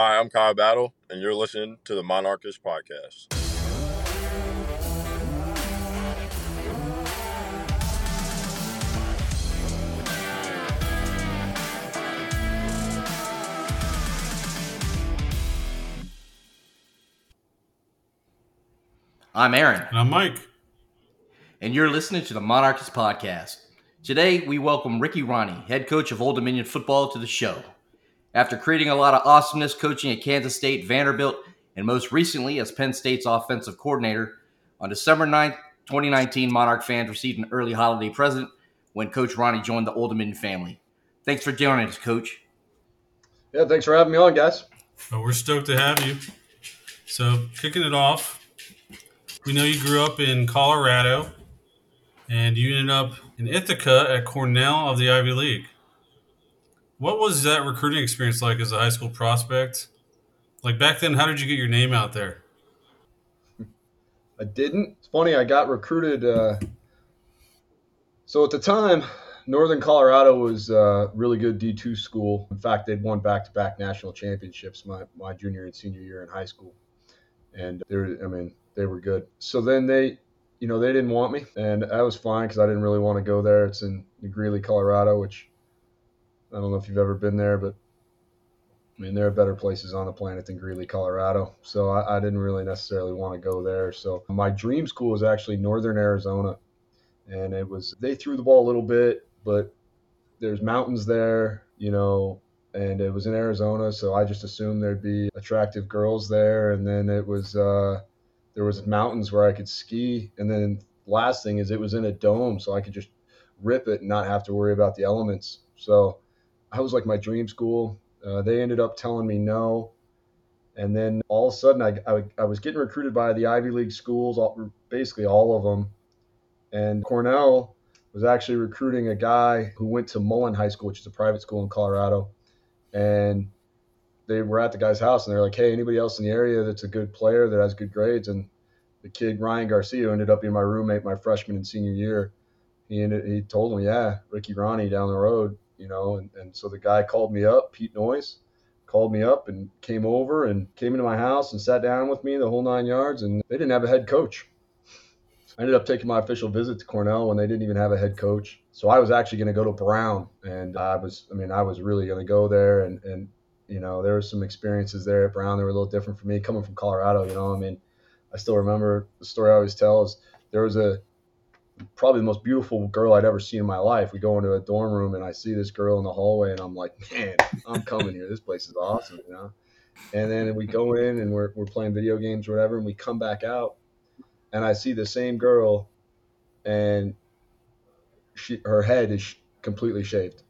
Hi, I'm Kyle Battle, and you're listening to the Monarchist Podcast. I'm Aaron, And I'm Mike. and you're listening to the Monarchist Podcast. Today, we welcome Ricky Rahne, head coach of Old Dominion football, to the show. After creating a lot of awesomeness coaching at Kansas State, Vanderbilt, and most recently as Penn State's offensive coordinator, on December 9th, 2019, Monarch fans received an early holiday present when Coach Rahne joined the Old Dominion family. Thanks for joining us, Coach. Yeah, thanks for having me on, guys. But we're stoked to have you. So, kicking it off, we know you grew up in Colorado and you ended up in Ithaca at Cornell of the Ivy League. What was that recruiting experience like as a high school prospect? Like back then, how did you get your name out there? I didn't. It's funny, I got recruited. Uh, so at the time, Northern Colorado was a really good D2 school. In fact, they'd won back to back national championships my, my junior and senior year in high school. And they were, I mean, they were good. So then they, you know, they didn't want me. And that was fine because I didn't really want to go there. It's in Greeley, Colorado, which I don't know if you've ever been there, but I mean, there are better places on the planet than Greeley, Colorado. So I, I didn't really necessarily want to go there. So my dream school was actually Northern Arizona. And it was, they threw the ball a little bit, but there's mountains there, you know, and it was in Arizona. So I just assumed there'd be attractive girls there. And then it was, uh, there was mountains where I could ski. And then last thing is it was in a dome. So I could just rip it and not have to worry about the elements. So I was like my dream school. Uh, they ended up telling me no. And then all of a sudden, I, I, I, was getting recruited by the Ivy League schools, all, basically all of them. And Cornell was actually recruiting a guy who went to Mullen High School, which is a private school in Colorado. And they were at the guy's house and they're like, hey, anybody else in the area that's a good player that has good grades? And the kid, Ryan Garcia, ended up being my roommate my freshman and senior year. He, ended, he told him, yeah, Ricky Rahne down the road you know, and, and so the guy called me up, Pete Noyes, called me up and came over and came into my house and sat down with me the whole nine yards. And they didn't have a head coach. I ended up taking my official visit to Cornell when they didn't even have a head coach. So I was actually going to go to Brown, and I was, I mean, I was really going to go there. And, and, you know, there were some experiences there at Brown that were a little different for me coming from Colorado. You know, I mean, I still remember the story I always tell is there was a, probably the most beautiful girl I'd ever seen in my life. We go into a dorm room and I see this girl in the hallway and I'm like, man, I'm coming here. This place is awesome, you know. And then we go in and we're we're playing video games or whatever, and we come back out and I see the same girl and she her head is completely shaved.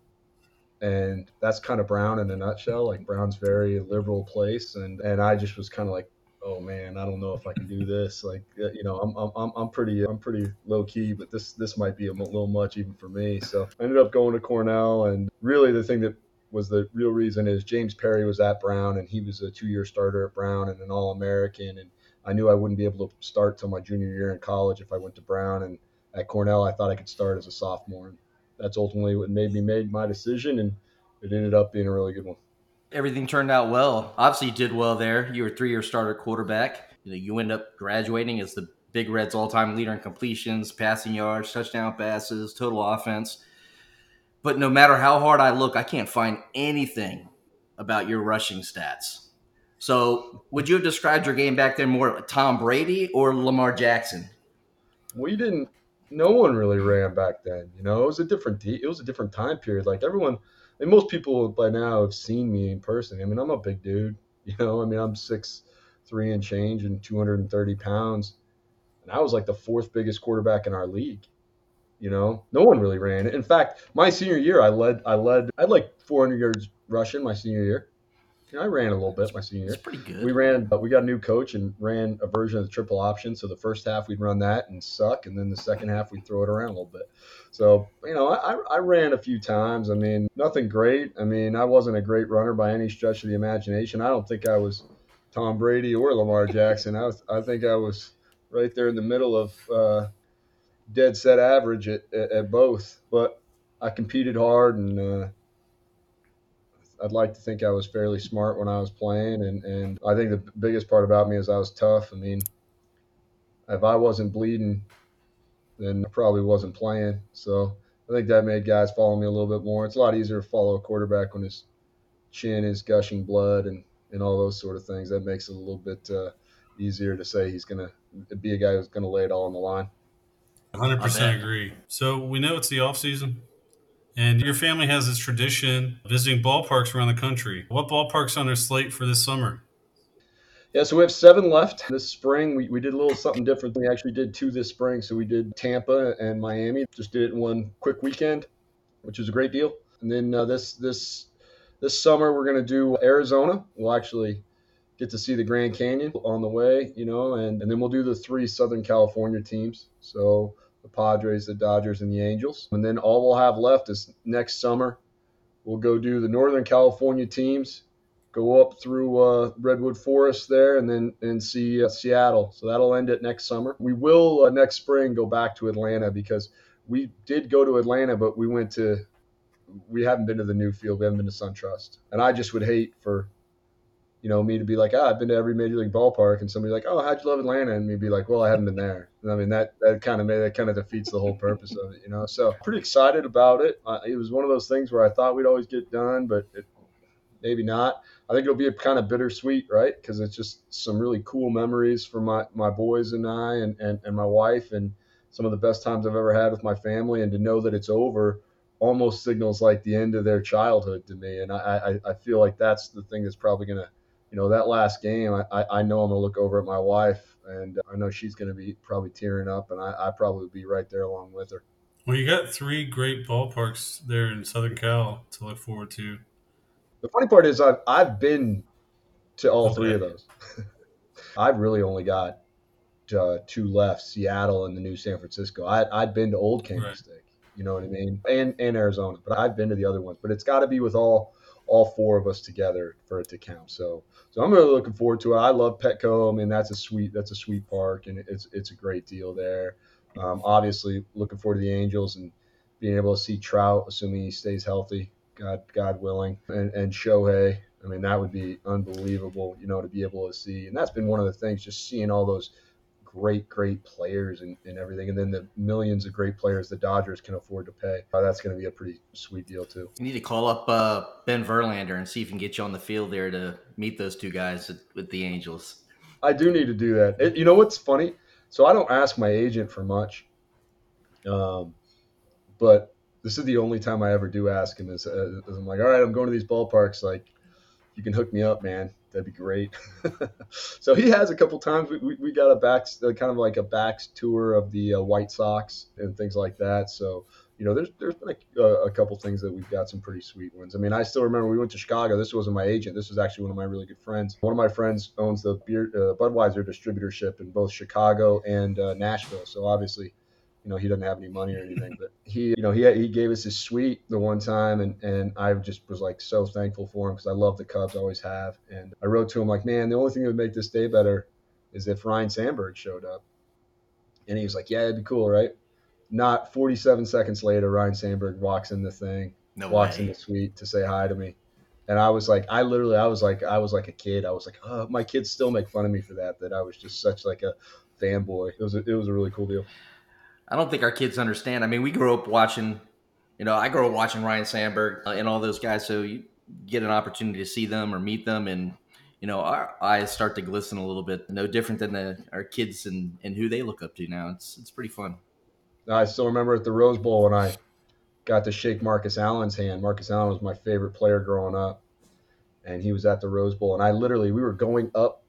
And that's kind of Brown in a nutshell. Like Brown's very liberal place, and and I just was kind of like, oh man, I don't know if I can do this. Like, uh, you know, I'm, I'm, I'm pretty, I'm pretty low key, but this, this might be a little much even for me. So I ended up going to Cornell, and really the thing that was the real reason is James Perry was at Brown, and he was a two-year starter at Brown and an All-American, and I knew I wouldn't be able to start till my junior year in college if I went to Brown, and at Cornell I thought I could start as a sophomore, and that's ultimately what made me make my decision, and it ended up being a really good one everything turned out well. Obviously, you did well there. You were three-year starter quarterback. You know, you end up graduating as the Big Red's all-time leader in completions, passing yards, touchdown passes, total offense. But no matter how hard I look, I can't find anything about your rushing stats. So, would you have described your game back then more Tom Brady or Lamar Jackson? We didn't. No one really ran back then. You know, it was a different. It was a different time period. Like everyone and most people by now have seen me in person. I mean, I'm a big dude, you know. I mean, I'm six three and change and 230 pounds, and I was like the fourth biggest quarterback in our league. You know, no one really ran. In fact, my senior year, I led. I led. I had like 400 yards rushing my senior year. I ran a little bit my senior year. That's pretty good. We ran, but we got a new coach and ran a version of the triple option. So the first half we'd run that and suck, and then the second half we'd throw it around a little bit. So you know, I, I ran a few times. I mean, nothing great. I mean, I wasn't a great runner by any stretch of the imagination. I don't think I was Tom Brady or Lamar Jackson. I was, I think I was right there in the middle of uh, dead set average at, at, at both. But I competed hard and. Uh, I'd like to think I was fairly smart when I was playing, and and I think the biggest part about me is I was tough. I mean, if I wasn't bleeding, then I probably wasn't playing. So I think that made guys follow me a little bit more. It's a lot easier to follow a quarterback when his chin is gushing blood and and all those sort of things. That makes it a little bit uh, easier to say he's going to be a guy who's going to lay it all on the line. 100% agree. So we know it's the off season, and your family has this tradition visiting ballparks around the country. What ballparks on their slate for this summer? Yeah, so we have seven left this spring. We, we did a little something different. We actually did two this spring. So we did Tampa and Miami. Just did it in one quick weekend, which was a great deal. And then uh, this this this summer we're going to do Arizona. We'll actually get to see the Grand Canyon on the way, you know, and, and then we'll do the three Southern California teams. So the Padres, the Dodgers, and the Angels. And then all we'll have left is next summer, we'll go do the Northern California teams, go up through uh, Redwood Forest there, and then and see uh, Seattle. So that'll end it next summer. We will uh, next spring go back to Atlanta because we did go to Atlanta, but we went to we haven't been to the new field. We haven't been to SunTrust, and I just would hate for you know, me to be like, ah, I've been to every major league ballpark, and somebody like, oh, how'd you love Atlanta? And me be like, well, I haven't been there. And I mean, that that kind of that kind of defeats the whole purpose of it, you know. So pretty excited about it. Uh, it was one of those things where I thought we'd always get done, but it, maybe not. I think it'll be a kind of bittersweet, right? Because it's just some really cool memories for my my boys and I, and, and and my wife, and some of the best times I've ever had with my family, and to know that it's over almost signals like the end of their childhood to me. And I, I, I feel like that's the thing that's probably going to you know, that last game, I, I know I'm going to look over at my wife and I know she's going to be probably tearing up and I, I probably be right there along with her. Well, you got three great ballparks there in Southern Cal to look forward to. The funny part is I've, I've been to all okay. three of those. I've really only got uh, two left, Seattle and the new San Francisco. I, I'd been to Old Candlestick, right. you know what I mean, and, and Arizona, but I've been to the other ones. But it's got to be with all all four of us together for it to count. So so I'm really looking forward to it. I love Petco. I mean that's a sweet that's a sweet park and it's it's a great deal there. Um, obviously looking forward to the Angels and being able to see Trout, assuming he stays healthy, God God willing, and, and Shohei. I mean that would be unbelievable, you know, to be able to see. And that's been one of the things, just seeing all those great, great players and, and everything. And then the millions of great players the Dodgers can afford to pay. Uh, that's going to be a pretty sweet deal, too. You need to call up uh, Ben Verlander and see if he can get you on the field there to meet those two guys with the Angels. I do need to do that. It, you know what's funny? So I don't ask my agent for much. Um, but this is the only time I ever do ask him is, uh, is I'm like, all right, I'm going to these ballparks. Like, you can hook me up, man that'd be great. so he has a couple times. We, we, we got a back, kind of like a back tour of the uh, White Sox and things like that. So you know, there's there's been a, a, couple things that we've got some pretty sweet ones. I mean, I still remember we went to Chicago. This wasn't my agent. This was actually one of my really good friends. One of my friends owns the beer uh, Budweiser distributorship in both Chicago and uh, Nashville. So obviously you know he doesn't have any money or anything but he you know he he gave us his suite the one time and and i just was like so thankful for him because i love the cubs always have and i wrote to him like man the only thing that would make this day better is if Ryne sandberg showed up and he was like yeah it'd be cool right not 47 seconds later Ryne sandberg walks in the thing no walks way. in the suite to say hi to me and I was like, I literally, I was like, I was like a kid. I was like, oh, my kids still make fun of me for that. That I was just such like a fanboy. It was, a, it was a really cool deal. I don't think our kids understand. I mean, we grew up watching, you know, I grew up watching Ryne Sandberg uh, and all those guys. So you get an opportunity to see them or meet them, and you know, our eyes start to glisten a little bit. No different than the, our kids and and who they look up to now. It's it's pretty fun. I still remember at the Rose Bowl when I got to shake Marcus Allen's hand. Marcus Allen was my favorite player growing up, and he was at the Rose Bowl, and I literally we were going up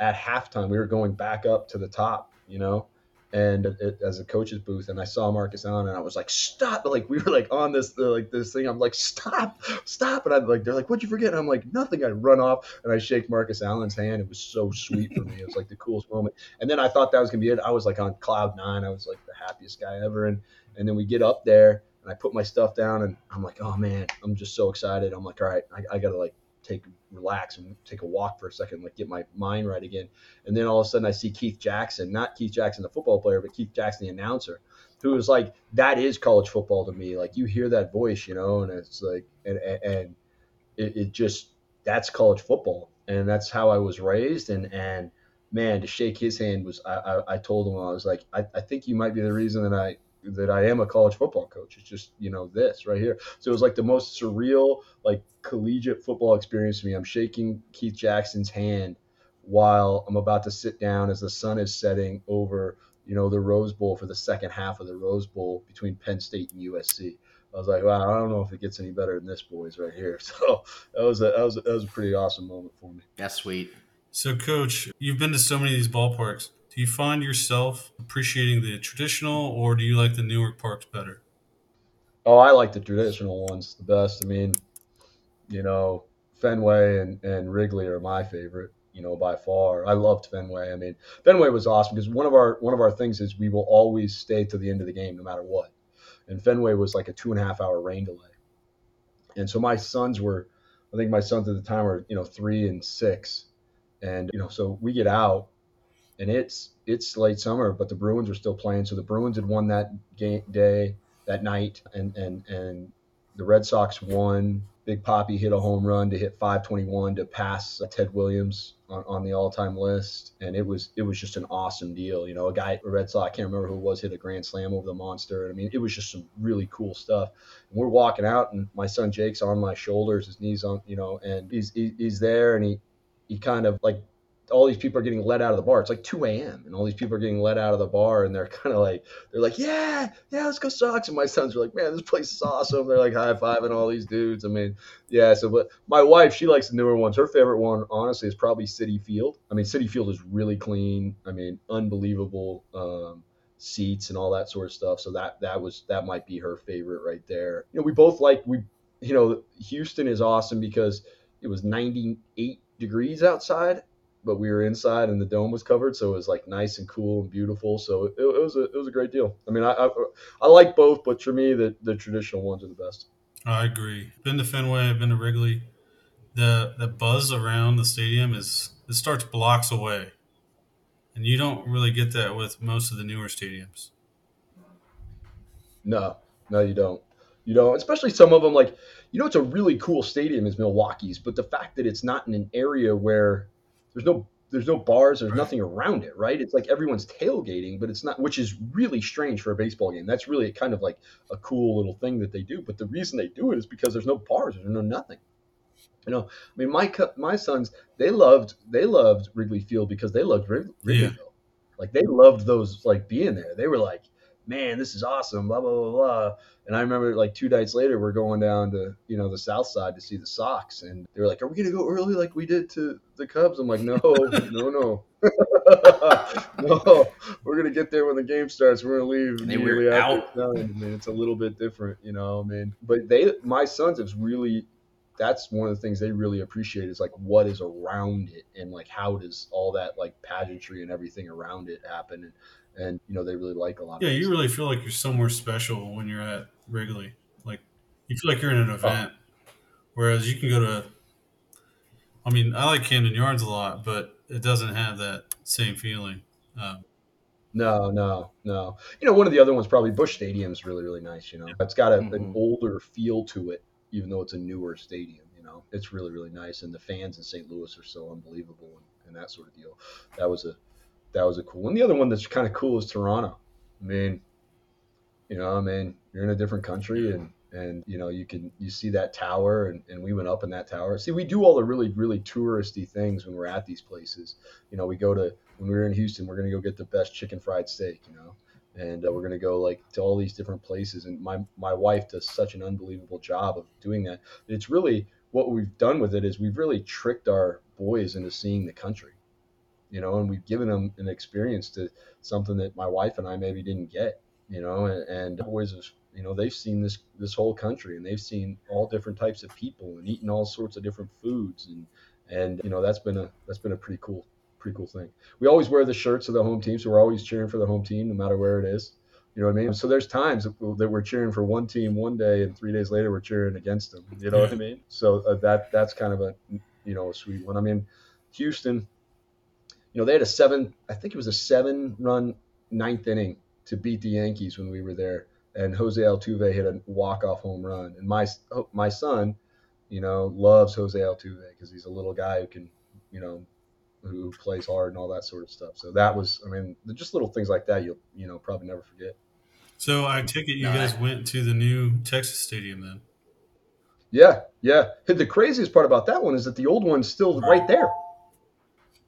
at halftime. We were going back up to the top, you know and it, as a coach's booth and I saw Marcus Allen and I was like stop! Like we were like on this like this thing. I'm like stop! Stop! And I'm like they're like what'd you forget? And I'm like nothing. I run off and I shake Marcus Allen's hand. It was so sweet for me. It was like the coolest moment. And then I thought that was gonna be it. I was like on cloud nine. I was like the happiest guy ever. And and then we get up there and I put my stuff down and I'm like oh man I'm just so excited. I'm like all right I, I gotta like take relax and take a walk for a second, like get my mind right again. And then all of a sudden I see Keith Jackson, not Keith Jackson, the football player, but Keith Jackson, the announcer, who was like, that is college football to me. Like you hear that voice, you know, and it's like, and, and, it, it just that's college football, and that's how I was raised. And and man, to shake his hand was I, I, I told him I was like I, I think you might be the reason that I that I am a college football coach. It's just you know this right here. So it was like the most surreal like collegiate football experience to me. I'm shaking Keith Jackson's hand while I'm about to sit down as the sun is setting over you know the Rose Bowl for the second half of the Rose Bowl between Penn State and USC. I was like, wow, I don't know if it gets any better than this, boys, right here. So that was a that was a, that was a pretty awesome moment for me. That's sweet. So, coach, you've been to so many of these ballparks. Do you find yourself appreciating the traditional, or do you like the newer parks better? Oh, I like the traditional ones the best. I mean, you know, Fenway and, and Wrigley are my favorite, you know, by far. I loved Fenway. I mean, Fenway was awesome because one of our one of our things is we will always stay to the end of the game no matter what. And Fenway was like a two and a half hour rain delay. And so my sons were, I think my sons at the time were, you know, three and six. And, you know, so we get out and it's it's late summer, but the Bruins are still playing. So the Bruins had won that game day, that night, and and and the Red Sox won. Big Papi hit a home run to hit 521 to pass Ted Williams on, on the all-time list, and it was it was just an awesome deal. You know, a guy, a Red Sox, I can't remember who it was, hit a grand slam over the monster. I mean, it was just some really cool stuff. And we're walking out, and my son Jake's on my shoulders, his knees on, you know, and he's he, he's there, and he he kind of like all these people are getting let out of the bar. It's like 2 a.m. and all these people are getting let out of the bar and they're kind of like, they're like, yeah, yeah, let's go Sox. And my sons are like, man, this place is awesome. They're like high fiving all these dudes. I mean, yeah. So, but my wife, she likes the newer ones. Her favorite one, honestly, is probably Citi Field. I mean, Citi Field is really clean. I mean, unbelievable um, seats and all that sort of stuff. So that that was that might be her favorite right there. You know, we both like we, you know, Houston is awesome because it was 98 degrees outside but we were inside and the dome was covered, so it was like nice and cool and beautiful. So it, it was a it was a great deal. I mean, I, I, I like both, but for me, the the traditional ones are the best. I agree. Been to Fenway, I've been to Wrigley. The the buzz around the stadium is it starts blocks away, and you don't really get that with most of the newer stadiums. No, no, you don't. You don't. Especially some of them, like you know, it's a really cool stadium is Milwaukee's, but the fact that it's not in an area where there's no there's no bars there's right. nothing around it right? It's like everyone's tailgating but it's not which is really strange for a baseball game. That's really kind of like a cool little thing that they do but the reason they do it is because there's no bars there's no nothing. You know i mean my my sons they loved they loved wrigley field because they loved wrigley yeah. like they loved those like being there. They were like man, this is awesome, blah, blah, blah, blah. And I remember like two nights later, we're going down to, you know, the south side to see the Sox. And they were like, are we going to go early like we did to the Cubs? I'm like, no, no, no. no, we're going to get there when the game starts. We're going to leave immediately after. Out. I mean, it's a little bit different, you know, I mean, but they, my sons have really, that's one of the things they really appreciate is like what is around it and like how does all that like pageantry and everything around it happen and and you know they really like a lot. Yeah, you really feel like you're somewhere special when you're at Wrigley. Like you feel like you're in an oh. event, oh. whereas you can go to. I mean, I like Camden Yards a lot, but it doesn't have that same feeling. Um, no, no, no. You know, one of the other ones probably Busch Stadium is really, really nice. You know, it's got a, mm-hmm. an older feel to it, even though it's a newer stadium. You know, it's really, really nice, and the fans in St. Louis are so unbelievable and, and that sort of deal. That was a that was a cool one. The other one that's kind of cool is Toronto. I mean, you know, I mean, you're in a different country and and you know you can you see that tower and, and we went up in that tower. See we do all the really really touristy things when we're at these places. You know we go to when we are in houston we're going to go get the best chicken fried steak you know? And uh, we're going to go like to all these different places. And my my wife does such an unbelievable job of doing that. It's really what we've done with it is we've really tricked our boys into seeing the country you know, and we've given them an experience to something that my wife and I maybe didn't get, you know, and, and boys, you know, they've seen this this whole country and they've seen all different types of people and eaten all sorts of different foods and and you know that's been a that's been a pretty cool pretty cool thing. We always wear the shirts of the home team, so we're always cheering for the home team no matter where it is. You know what I mean? So there's times that we're cheering for one team one day, and three days later we're cheering against them. You know what I mean? So uh, that that's kind of a you know a sweet one. I mean, Houston, you know, they had a seven, I think it was a seven run ninth inning to beat the Yankees when we were there. And Jose Altuve hit a walk off home run. And my oh, my son, you know, loves Jose Altuve because he's a little guy who can, you know, who plays hard and all that sort of stuff. So that was, I mean, just little things like that you'll, you know, probably never forget. So I take it you guys went to the new Texas stadium then. Yeah, yeah. The craziest part about that one is that the old one's still right there.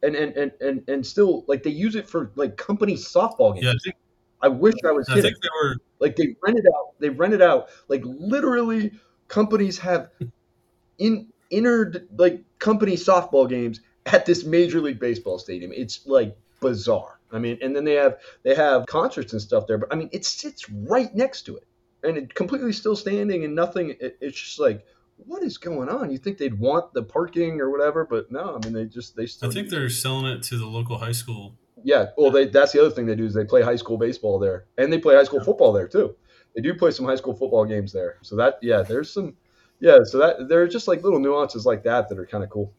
And and, and, and and still like they use it for like company softball games. Yeah, I think, I wish I was I kidding. think they were. Like they rent it out. They rent it out. Like literally, companies have in inner like company softball games at this Major League Baseball stadium. It's like bizarre. I mean, and then they have they have concerts and stuff there. But I mean, it sits right next to it, and it completely still standing and nothing. It, it's just like. What is going on? You think they'd want the parking or whatever, but no. I mean, they just they I think they're selling it to the local high school. Yeah, well, they, that's the other thing they do is they play high school baseball there, and they play high school football there too. They do play some high school football games there. So that, yeah, there's some, yeah, so that there are just like little nuances like that that are kind of cool.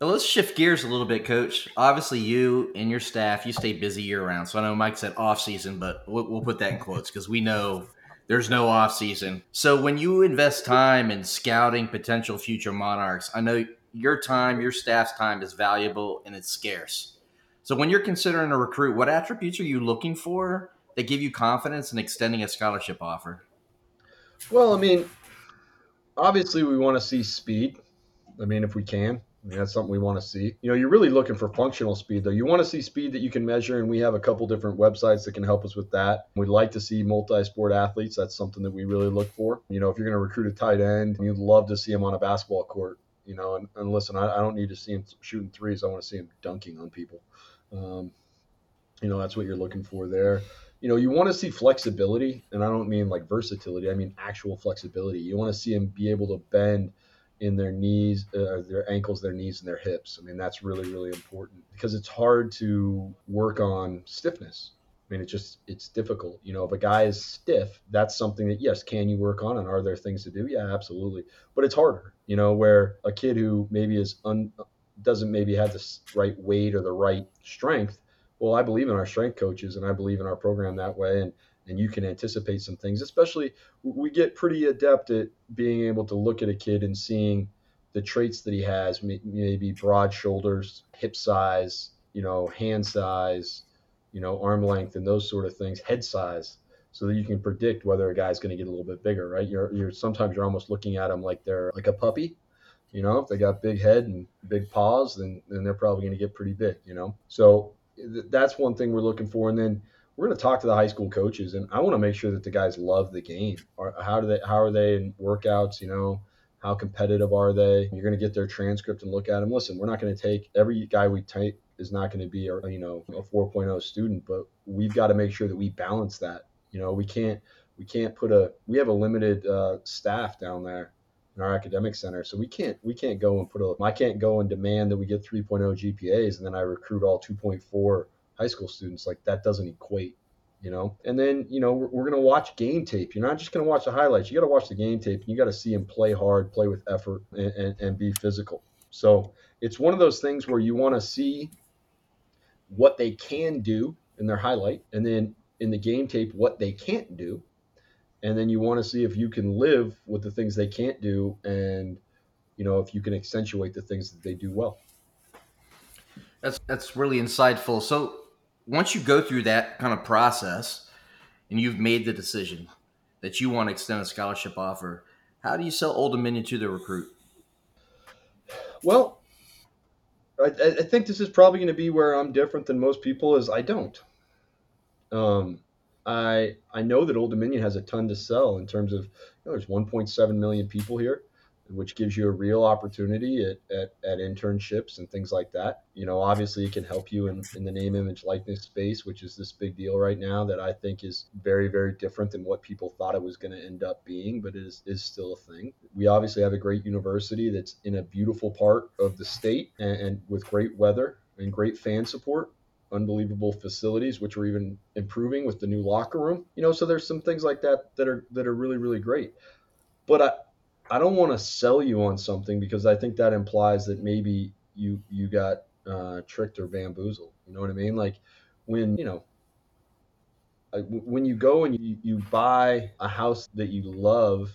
Now let's shift gears a little bit, Coach. Obviously, you and your staff you stay busy year round. So I know Mike said off season, but we'll, we'll put that in quotes because we know there's no off season. So when you invest time in scouting potential future monarchs, I know your time, your staff's time is valuable and it's scarce. So when you're considering a recruit, what attributes are you looking for that give you confidence in extending a scholarship offer? Well, I mean, obviously we want to see speed. I mean, if we can, I mean, that's something we want to see. You know, you're really looking for functional speed, though. You want to see speed that you can measure, and we have a couple different websites that can help us with that. We'd like to see multi-sport athletes. That's something that we really look for. You know, if you're going to recruit a tight end, you'd love to see him on a basketball court. You know, and, and listen, I, I don't need to see him shooting threes. I want to see him dunking on people. Um, you know, that's what you're looking for there you know, you want to see flexibility, and I don't mean like versatility. I mean actual flexibility. You want to see him be able to bend in their knees, uh, their ankles, their knees, and their hips. I mean, that's really, really important because it's hard to work on stiffness. I mean, it's just it's difficult. You know, if a guy is stiff, that's something that yes, can you work on, and are there things to do? Yeah, absolutely. But it's harder. You know, where a kid who maybe is un doesn't maybe have the right weight or the right strength well, I believe in our strength coaches and I believe in our program that way. And, and you can anticipate some things, especially we get pretty adept at being able to look at a kid and seeing the traits that he has, maybe broad shoulders, hip size, you know, hand size, you know, arm length and those sort of things, head size, so that you can predict whether a guy's going to get a little bit bigger, right? You're, you're sometimes you're almost looking at them like they're like a puppy, you know, if they got big head and big paws, then, then they're probably going to get pretty big, you know? So that's one thing we're looking for. And then we're going to talk to the high school coaches, and I want to make sure that the guys love the game. How do they? How are they in workouts? You know, how competitive are they? You're going to get their transcript and look at them. Listen, we're not going to take every guy we take is not going to be a you know a 4.0 student, but we've got to make sure that we balance that. You know, we can't we can't put a we have a limited uh, staff down there in our academic center. So we can't we can't go and put a I can't go and demand that we get 3.0 GPAs and then I recruit all 2.4 high school students. Like that doesn't equate, you know. And then you know we're, we're gonna watch game tape. You're not just gonna watch the highlights. You got to watch the game tape. You got to see them play hard, play with effort, and, and, and be physical. So it's one of those things where you want to see what they can do in their highlight, and then in the game tape what they can't do and then you want to see if you can live with the things they can't do and you know if you can accentuate the things that they do well that's that's really insightful so once you go through that kind of process and you've made the decision that you want to extend a scholarship offer how do you sell old dominion to the recruit? Well i, I think this is probably going to be where i'm different than most people is i don't. Um, I I know that Old Dominion has a ton to sell in terms of you know, there's 1.7 million people here, which gives you a real opportunity at, at, at, internships and things like that. You know, obviously it can help you in, in the name, image, likeness space, which is this big deal right now that I think is very, very different than what people thought it was going to end up being, but it is, is still a thing. We obviously have a great university that's in a beautiful part of the state and, and with great weather and great fan support unbelievable facilities, which we're even improving with the new locker room. You know, so there's some things like that that are that are really really great. But I don't want to sell you on something because I think that implies that maybe you you got uh, tricked or bamboozled. You know what I mean? Like when you know when you go and you, you buy a house that you love,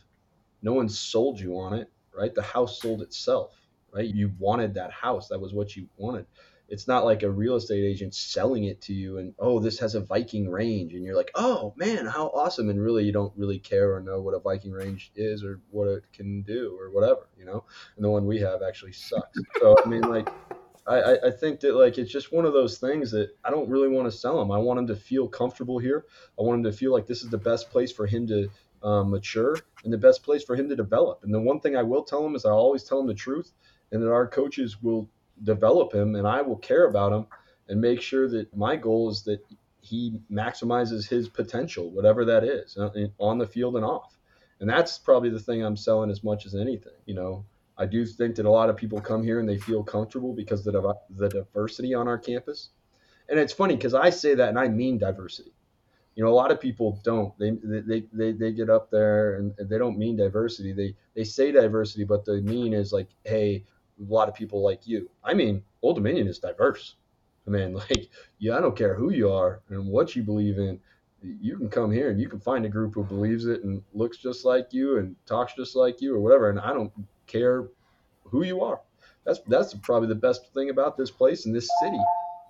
no one sold you on it, right? The house sold itself, right? You wanted that house. That was what you wanted. It's not like a real estate agent selling it to you and, oh, this has a Viking range. And you're like, oh, man, how awesome. And really, you don't really care or know what a Viking range is or what it can do or whatever, you know? And the one we have actually sucks. So, I mean, like, I, I think that like it's just one of those things that I don't really want to sell him. I want him to feel comfortable here. I want him to feel like this is the best place for him to um, mature and the best place for him to develop. And the one thing I will tell him is I always tell him the truth, and that our coaches will develop him, and I will care about him and make sure that my goal is that he maximizes his potential, whatever that is, uh, on the field and off. And that's probably the thing I'm selling as much as anything. You know, I do think that a lot of people come here and they feel comfortable because of the, the diversity on our campus. And it's funny because I say that and I mean diversity. You know, a lot of people don't. They they, they, they get up there and they don't mean diversity. They they say diversity, but the mean is like, hey, a lot of people like you. I mean, Old Dominion is diverse. I mean, like, yeah, I don't care who you are and what you believe in. You can come here and you can find a group who believes it and looks just like you and talks just like you or whatever. And I don't care who you are. That's that's probably the best thing about this place and this city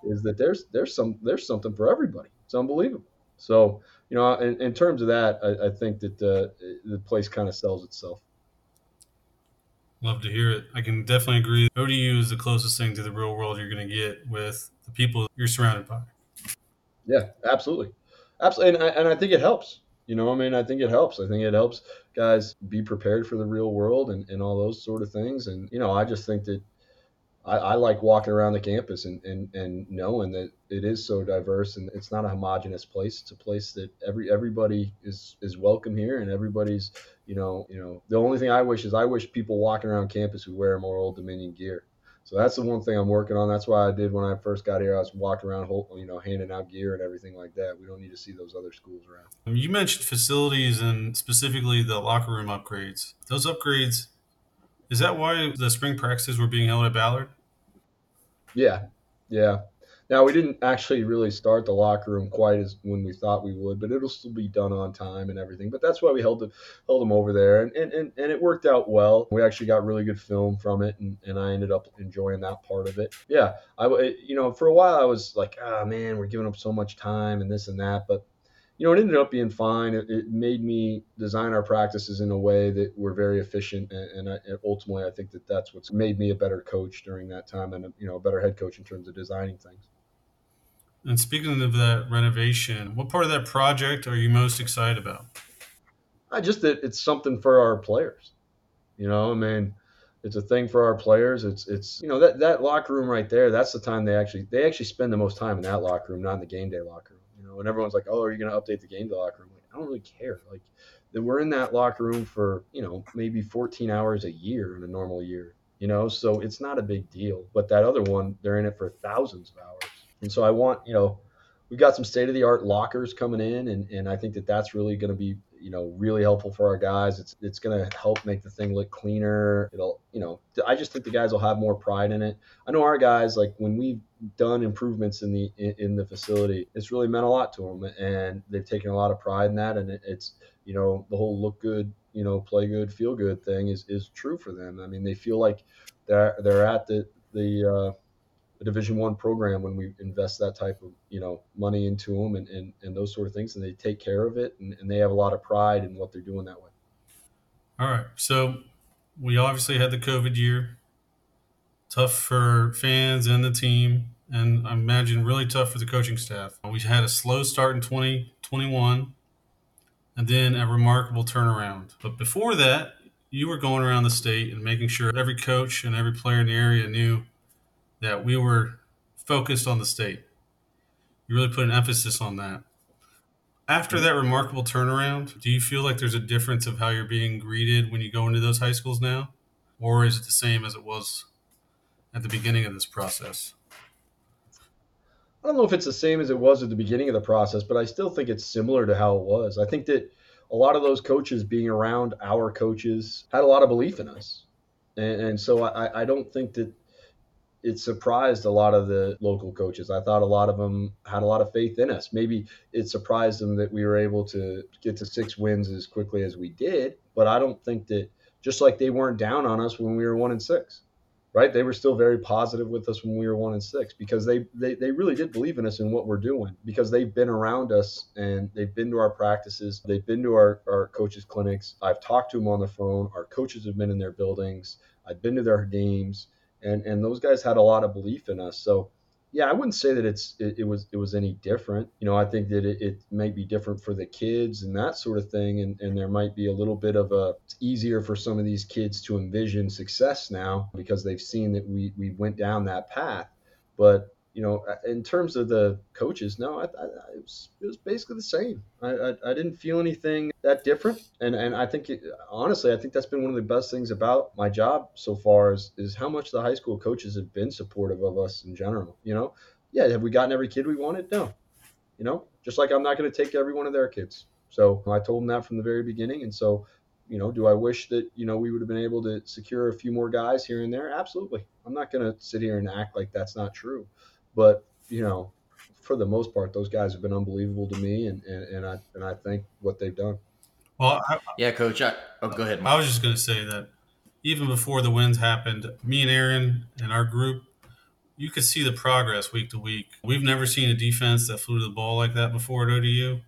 is that there's there's some there's something for everybody. It's unbelievable. So you know, in, in terms of that, I, I think that uh, the place kind of sells itself. Love to hear it. I can definitely agree. ODU is the closest thing to the real world you're going to get with the people you're surrounded by. Yeah, absolutely, absolutely, and I, and I think it helps. You know, I mean, I think it helps. I think it helps guys be prepared for the real world and, and all those sort of things. And, you know, I just think that I, I like walking around the campus and, and, and knowing that it is so diverse and it's not a homogenous place. It's a place that every everybody is is welcome here and everybody's, you know, you know, the only thing I wish is I wish people walking around campus would wear more Old Dominion gear. So that's the one thing I'm working on. That's why I did when I first got here. I was walking around, you know, handing out gear and everything like that. We don't need to see those other schools around. You mentioned facilities and specifically the locker room upgrades. Those upgrades, is that why the spring practices were being held at Ballard? Yeah, yeah. Now we didn't actually really start the locker room quite as when we thought we would, but it'll still be done on time and everything. But that's why we held the, held them over there, and, and, and, and it worked out well. We actually got really good film from it, and, and I ended up enjoying that part of it. Yeah, I you know for a while I was like, ah oh, man, we're giving up so much time and this and that, but you know, it ended up being fine. It, it, made me design our practices in a way that were very efficient, and, and, I, and, ultimately, I think that that's what's made me a better coach during that time, and you know, a better head coach in terms of designing things. And speaking of that renovation, what part of that project are you most excited about? I just that it's something for our players. You know, I mean, it's a thing for our players. It's it's you know that that locker room right there. That's the time they actually they actually spend the most time in that locker room, not in the game day locker room. And everyone's like, "Oh, are you going to update the game day locker room?" Like, I don't really care. Like, then we're in that locker room for you know maybe 14 hours a year in a normal year. You know, so it's not a big deal. But that other one, they're in it for thousands of hours. And so I want, you know, we've got some state of the art lockers coming in, and, and I think that that's really going to be, you know, really helpful for our guys. It's it's going to help make the thing look cleaner. It'll, you know, I just think the guys will have more pride in it. I know our guys, like when we've done improvements in the in, the facility, it's really meant a lot to them, and they've taken a lot of pride in that. And it, it's, you know, the whole look good, you know, play good, feel good thing is is true for them. I mean, they feel like they're they're at the the uh, a division one program when we invest that type of you know money into them and, and, and those sort of things and they take care of it and, and they have a lot of pride in what they're doing that way. All right. So we obviously had the covid year. Tough for fans and the team and i imagine really tough for the coaching staff. We had a slow start in 2021 and then a remarkable turnaround. But before that you were going around the state and making sure every coach and every player in the area knew that we were focused on the state. You really put an emphasis on that. After that remarkable turnaround, do you feel like there's a difference of how you're being greeted when you go into those high schools now? Or is it the same as it was at the beginning of this process? I don't know if it's the same as it was at the beginning of the process, but I still think it's similar to how it was. I think that a lot of those coaches being around our coaches had a lot of belief in us. And, and so I, I don't think that it surprised a lot of the local coaches. I thought a lot of them had a lot of faith in us. Maybe it surprised them that we were able to get to six wins as quickly as we did, but I don't think that just like they weren't down on us when we were one and six right? They were still very positive with us when we were one and six because they, they they really did believe in us and what we're doing because they've been around us and they've been to our practices, they've been to our, our coaches clinics. I've talked to them on the phone. Our coaches have been in their buildings. I've been to their games and and those guys had a lot of belief in us. So yeah, I wouldn't say that it's it, it, was it was any different. You know, I think that it, it may be different for the kids and that sort of thing, and, and there might be a little bit of a it's easier for some of these kids to envision success now because they've seen that we we went down that path. But you know, in terms of the coaches, no, I, I, it, was, it was basically the same. I, I, I, didn't feel anything that different, and and I think honestly, I think that's been one of the best things about my job so far is is how much the high school coaches have been supportive of us in general. You know, yeah, have we gotten every kid we wanted? No, you know, just like I'm not going to take every one of their kids. So I told them that from the very beginning, and so you know, do I wish that, you know, we would have been able to secure a few more guys here and there? Absolutely. I'm not going to sit here and act like that's not true. But you know, for the most part, those guys have been unbelievable to me, and and, and I and I think what they've done. Well, I, yeah, coach. I, oh, go ahead. Mike. I was just going to say that even before the wins happened, me and Aaron and our group, you could see the progress week to week. We've never seen a defense that flew to the ball like that before at ODU.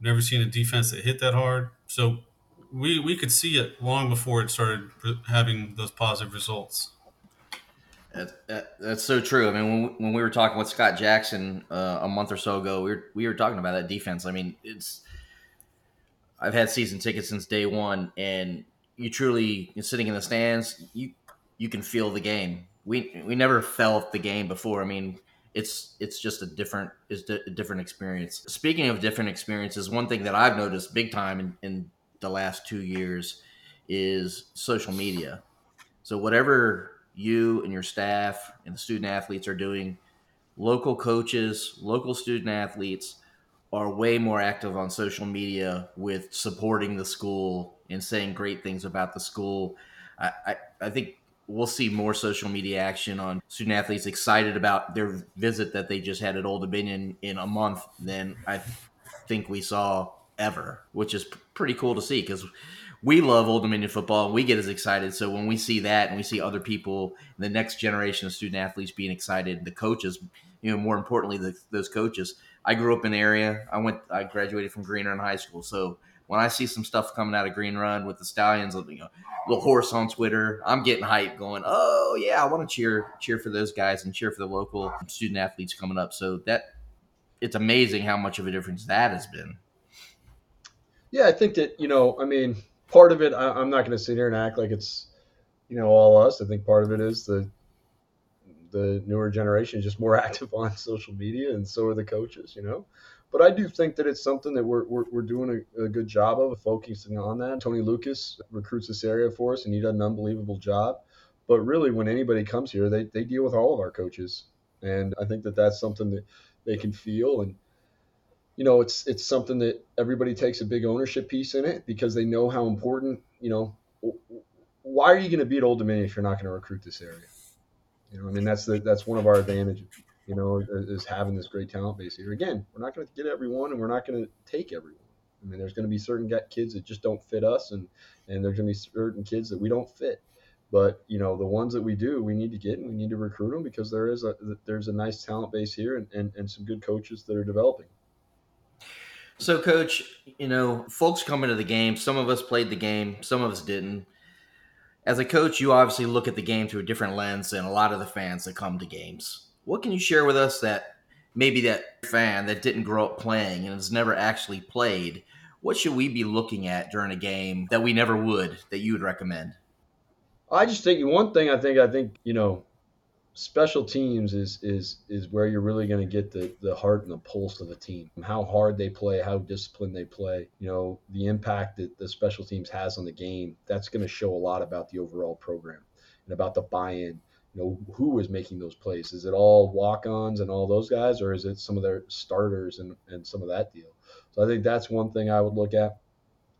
Never seen a defense that hit that hard. So we we could see it long before it started having those positive results. That, that, that's so true. I mean, when, when we were talking with Scott Jackson uh, a month or so ago, we were we were talking about that defense. I mean, it's I've had season tickets since day one, and you truly sitting in the stands, you you can feel the game. We we never felt the game before. I mean, it's it's just a different is a different experience. Speaking of different experiences, one thing that I've noticed big time in, in the last two years is social media. So whatever you and your staff and the student athletes are doing. Local coaches, local student athletes are way more active on social media with supporting the school and saying great things about the school. I, I, I think we'll see more social media action on student athletes excited about their visit that they just had at Old Dominion in a month than I think we saw ever, which is pretty cool to see because we love Old Dominion football and we get as excited. So when we see that and we see other people, the next generation of student athletes being excited, the coaches, you know, more importantly, the, those coaches. I grew up in the area. I went, I graduated from Green Run High School. So when I see some stuff coming out of Green Run with the Stallions, you know, little horse on Twitter, I'm getting hype, going, "Oh yeah, I want to cheer, cheer for those guys and cheer for the local student athletes coming up." So that it's amazing how much of a difference that has been. Yeah, I think that you know, I mean, part of it, I, am not going to sit here and act like it's, you know, all us. I think part of it is the the newer generation is just more active on social media, and so are the coaches. You know, but I do think that it's something that we're we're, we're doing a, a, good job of focusing on that. Tony Lucas recruits this area for us, and he does an unbelievable job. But really, when anybody comes here, they they deal with all of our coaches, and I think that that's something that they can feel and you know, it's it's something that everybody takes a big ownership piece in it because they know how important. You know, why are you going to beat Old Dominion if you're not going to recruit this area? You know, I mean that's the, that's one of our advantages. You know, is having this great talent base here. Again, we're not going to get everyone, and we're not going to take everyone. I mean, there's going to be certain kids that just don't fit us, and and there's going to be certain kids that we don't fit. But you know, the ones that we do, we need to get and we need to recruit them because there is a there's a nice talent base here and, and, and some good coaches that are developing. So, coach, you know, folks come into the game. Some of us played the game, some of us didn't. As a coach, you obviously look at the game through a different lens than a lot of the fans that come to games. What can you share with us that maybe that fan that didn't grow up playing and has never actually played? What should we be looking at during a game that we never would that you would recommend? I just think one thing I think I think you know special teams is is is where you're really going to get the the heart and the pulse of a team. How hard they play how disciplined they play you know the impact that the special teams has on the game that's going to show a lot about the overall program and about the buy-in. You know who is making those plays? Is it all walk-ons and all those guys or is it some of their starters and and some of that deal? So i think that's one thing i would look at.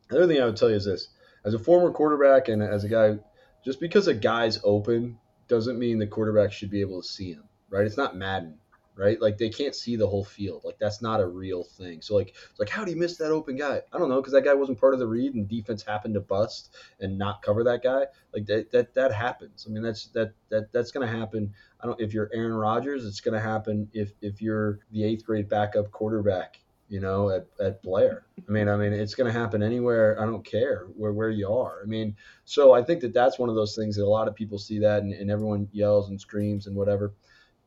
The other thing i would tell you is this. As a former quarterback and as a guy just because a guy's open doesn't mean the quarterback should be able to see him, right? It's not Madden, right? Like they can't see the whole field. Like that's not a real thing. So like like how do you miss that open guy? I don't know because that guy wasn't part of the read and defense happened to bust and not cover that guy. Like that that that happens. I mean that's that that that's gonna happen. I don't if you're Aaron Rodgers, it's gonna happen if if you're the eighth grade backup quarterback you know, at, at Blair. I mean, I mean, it's going to happen anywhere. I don't care where, where you are. I mean, so I think that that's one of those things that a lot of people see that and, and everyone yells and screams and whatever.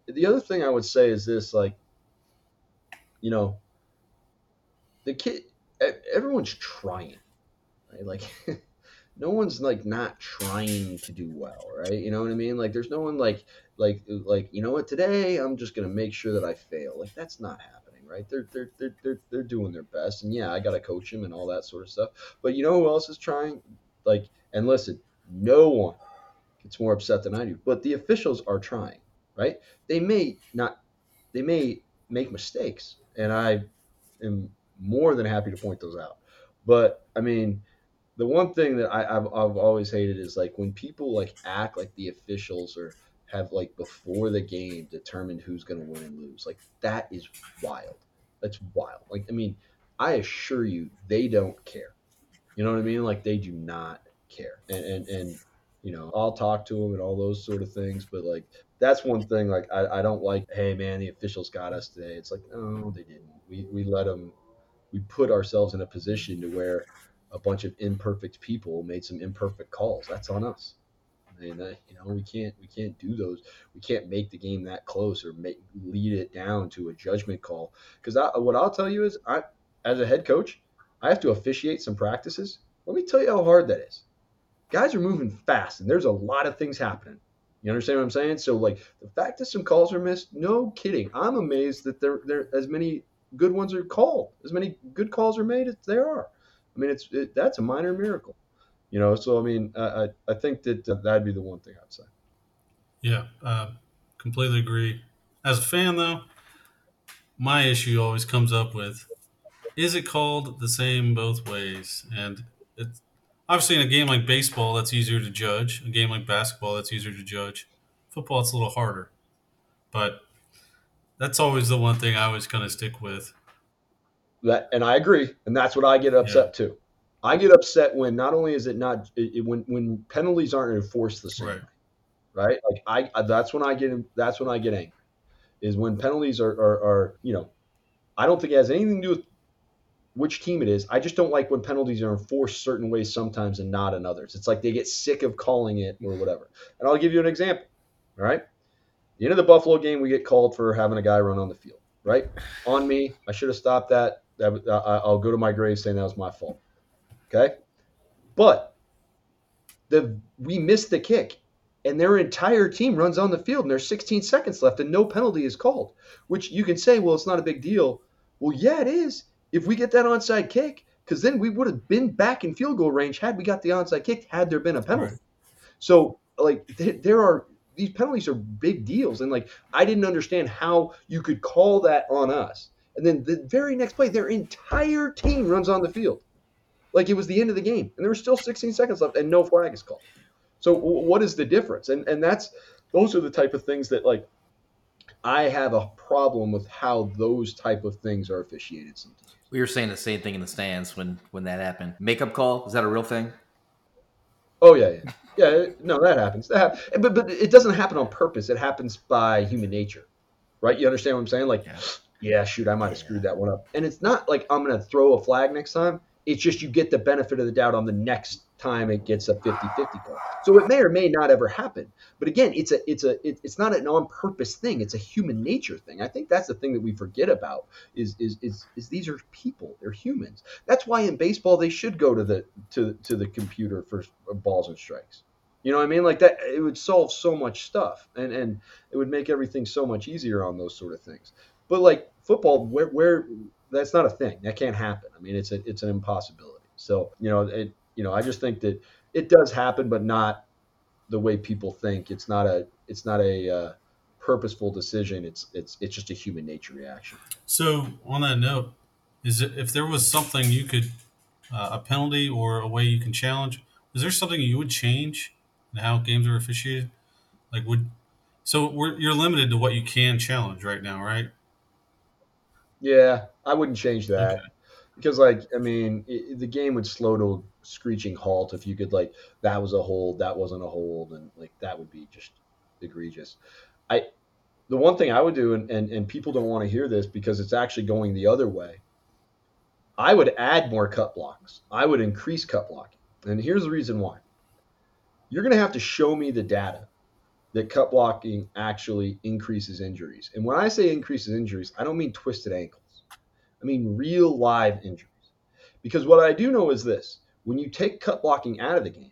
The other thing I would say is this, like, you know, the kid, everyone's trying, right? Like, no one's like not trying to do well, right? You know what I mean? Like, there's no one like, like, like, you know what? Today, I'm just going to make sure that I fail. Like, that's not happening right? They're they're they're they're, they're doing their best, and yeah, I got to coach them and all that sort of stuff. But you know who else is trying? Like, and listen, no one gets more upset than I do, but the officials are trying, right? They may not, they may make mistakes, and I am more than happy to point those out. But I mean, the one thing that I, have I've always hated is like when people like act like the officials are have like before the game determined who's going to win and lose. Like that is wild. That's wild. Like I mean, I assure you, they don't care. You know what I mean? Like they do not care. And and, and you know, I'll talk to them and all those sort of things. But like that's one thing. Like I, I don't like. Hey man, the officials got us today. It's like no, they didn't. We we let them. We put ourselves in a position to where a bunch of imperfect people made some imperfect calls. That's on us and uh, you know we can't we can't do those. We can't make the game that close or make lead it down to a judgment call. Because what I'll tell you is, I as a head coach, I have to officiate some practices. Let me tell you how hard that is. Guys are moving fast, and there's a lot of things happening. You understand what I'm saying? So like the fact that some calls are missed, no kidding. I'm amazed that there there as many good ones are called, as many good calls are made as there are. I mean, it's it, that's a minor miracle. You know, so I mean, I I think that uh, that'd be the one thing I'd say. Yeah, uh, completely agree. As a fan, though, my issue always comes up with: is it called the same both ways? And it's obviously in a game like baseball, that's easier to judge. A game like basketball, that's easier to judge. Football, it's a little harder. But that's always the one thing I always kind of stick with. That, and I agree, and that's what I get upset yeah. too. I get upset when not only is it not it, when when penalties aren't enforced the same right. right? Like I, I, that's when I get that's when I get angry, is when penalties are, are are you know, I don't think it has anything to do with which team it is. I just don't like when penalties are enforced certain ways sometimes and not in others. It's like they get sick of calling it or whatever. And I'll give you an example. All right, the end of the Buffalo game, we get called for having a guy run on the field. Right on me. I should have stopped that. That I'll go to my grave saying that was my fault. Okay. But the we missed the kick and their entire team runs on the field and there's 16 seconds left and no penalty is called, which you can say, well, it's not a big deal. Well, yeah, it is. If we get that onside kick, because then we would have been back in field goal range had we got the onside kick, had there been a penalty. Right. So, like, th- there are these penalties are big deals. And, like, I didn't understand how you could call that on us. And then the very next play, their entire team runs on the field like it was the end of the game, and there were still 16 seconds left, and no flag is called. So what is the difference? And and that's those are the type of things that like I have a problem with how those type of things are officiated sometimes. We were saying the same thing in the stands when when that happened. Makeup call is that a real thing? Oh yeah, yeah, yeah. No, that happens. That happens. but but it doesn't happen on purpose. It happens by human nature, right? You understand what I'm saying? Like, yeah, yeah shoot, I might have screwed that one up. And it's not like I'm gonna throw a flag next time. It's just you get the benefit of the doubt on the next time it gets a 50-50 call. So it may or may not ever happen. But again, it's a it's a it, it's not an on-purpose thing. It's a human nature thing. I think that's the thing that we forget about is is is, is these are people. They're humans. That's why in baseball they should go to the to to the computer for uh, balls and strikes. You know what I mean? Like that it would solve so much stuff and and it would make everything so much easier on those sort of things. But like football where where that's not a thing. That can't happen. I mean, it's a it's an impossibility. So you know, it you know, I just think that it does happen, but not the way people think. It's not a it's not a uh, purposeful decision. It's it's it's just a human nature reaction. So on that note, is it if there was something you could uh, a penalty or a way you can challenge? Is there something you would change in how games are officiated? Like would So you're limited to what you can challenge right now, right? Yeah, I wouldn't change that. Okay. Because, like, I mean, it, the game would slow to a screeching halt if you could, like, that was a hold, that wasn't a hold, and, like, that would be just egregious. I, the one thing I would do, and, and, and people don't want to hear this because it's actually going the other way, I would add more cut blocks. I would increase cut blocking. And here's the reason why you're going to have to show me the data that cut blocking actually increases injuries. And when I say increases injuries, I don't mean twisted ankles. I mean real live injuries. Because what I do know is this when you take cut blocking out of the game,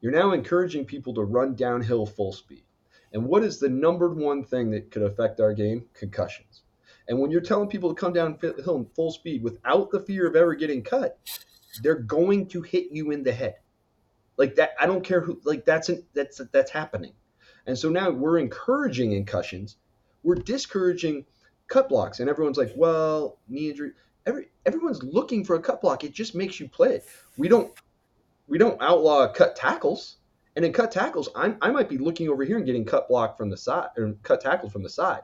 you're now encouraging people to run downhill full speed. And what is the number one thing that could affect our game? Concussions. And when you're telling people to come downhill in full speed without the fear of ever getting cut, they're going to hit you in the head. Like that, I don't care who. Like that's an, that's that's happening. And so now we're encouraging concussions, we're discouraging cut blocks, and everyone's like, well, knee injury. Every everyone's looking for a cut block. It just makes you play it. We don't we don't outlaw cut tackles. And in cut tackles, I'm, I might be looking over here and getting cut block from the side or cut tackles from the side.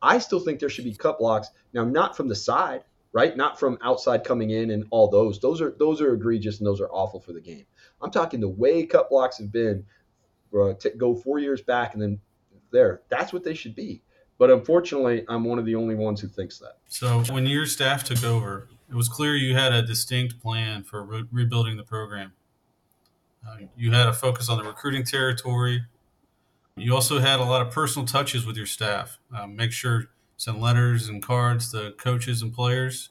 I still think there should be cut blocks now, not from the side, right? Not from outside coming in and all those. Those are those are egregious and those are awful for the game. I'm talking the way cut blocks have been. Uh, t- go four years back and then there. That's what they should be. But unfortunately, I'm one of the only ones who thinks that. So when your staff took over, it was clear you had a distinct plan for re- rebuilding the program. Uh, you had a focus on the recruiting territory. You also had a lot of personal touches with your staff. Uh, make sure send letters and cards to coaches and players,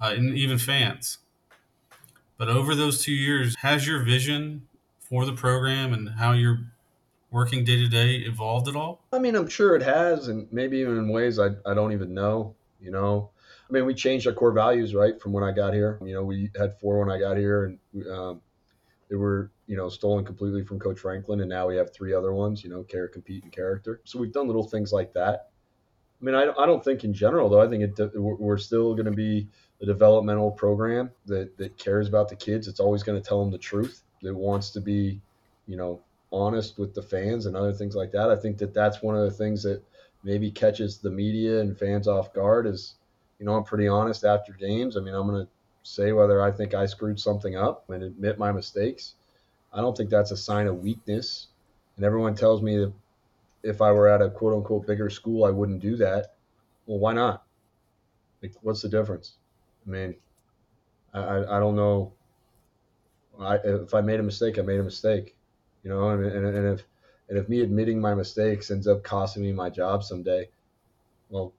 uh, and even fans. But over those two years, has your vision for the program and how you're working day to day evolved at all? I mean, I'm sure it has, and maybe even in ways I, I don't even know. You know, I mean, we changed our core values right from when I got here. You know, we had four when I got here, and um, they were you know stolen completely from Coach Franklin, and now we have three other ones. You know, care, compete, and character. So we've done little things like that. I mean, I, I don't think in general though. I think it, we're still going to be a developmental program that that cares about the kids. It's always going to tell them the truth. That wants to be, you know, honest with the fans and other things like that. I think that that's one of the things that maybe catches the media and fans off guard. Is you know I'm pretty honest after games. I mean, I'm going to say whether I think I screwed something up and admit my mistakes. I don't think that's a sign of weakness. And everyone tells me that if I were at a quote unquote bigger school, I wouldn't do that. Well, why not? Like, what's the difference? I mean, I, I don't know. I, if I made a mistake, I made a mistake, you know, and, and, and if, and if me admitting my mistakes ends up costing me my job someday, well,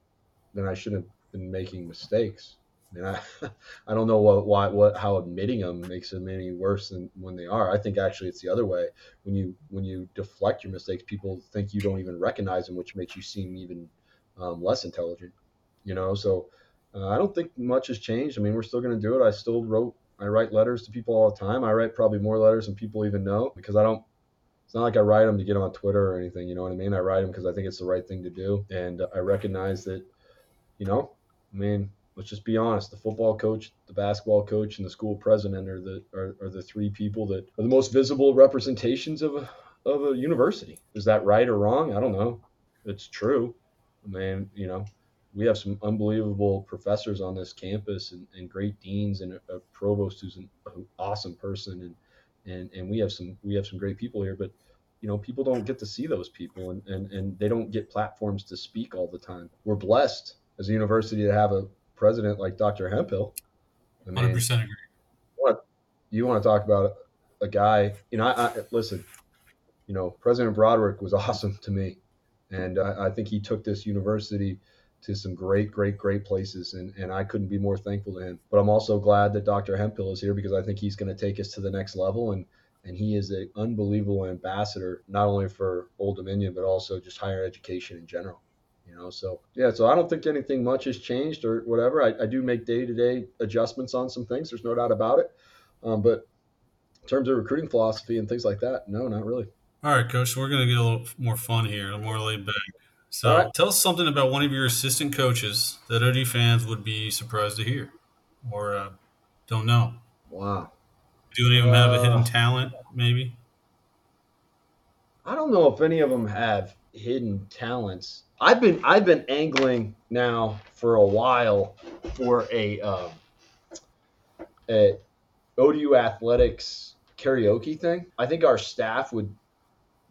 then I shouldn't have been making mistakes. I I, I don't know what, why, what, how admitting them makes them any worse than when they are. I think actually it's the other way. When you, when you deflect your mistakes, people think you don't even recognize them, which makes you seem even um, less intelligent. You know, so uh, I don't think much has changed. I mean, we're still going to do it. I still wrote, I write letters to people all the time. I write probably more letters than people even know because I don't. It's not like I write them to get on Twitter or anything. You know what I mean? I write them because I think it's the right thing to do, and I recognize that. You know, I mean, let's just be honest. The football coach, the basketball coach, and the school president are the are, are the three people that are the most visible representations of a of a university. Is that right or wrong? I don't know. It's true. I mean, you know, we have some unbelievable professors on this campus and, and great deans and a, a provost who's an, an, awesome person and, and and we have some we have some great people here but you know people don't get to see those people and, and and they don't get platforms to speak all the time. We're blessed as a university to have a president like dr hemphill. I mean, 100% agree. what you want to talk about a, a guy you know I, I listen you know president broderick was awesome to me. And I, I think he took this university to some great, great, great places. And, and I couldn't be more thankful to him. But I'm also glad that Dr. Hemphill is here because I think he's going to take us to the next level. And, and he is an unbelievable ambassador, not only for Old Dominion, but also just higher education in general. You know, so yeah, so I don't think anything much has changed or whatever. I, I do make day to day adjustments on some things. There's no doubt about it. Um, but in terms of recruiting philosophy and things like that, no, not really. All right, coach. We're to get a little more fun here, more laid back. So right. tell us something about one of your assistant coaches that OD fans would be surprised to hear or uh, don't know. Wow. Do any of them have a hidden talent, maybe? I don't know if any of them have hidden talents. I've been I've been angling now for a while for a um, a ODU athletics karaoke thing. I think our staff would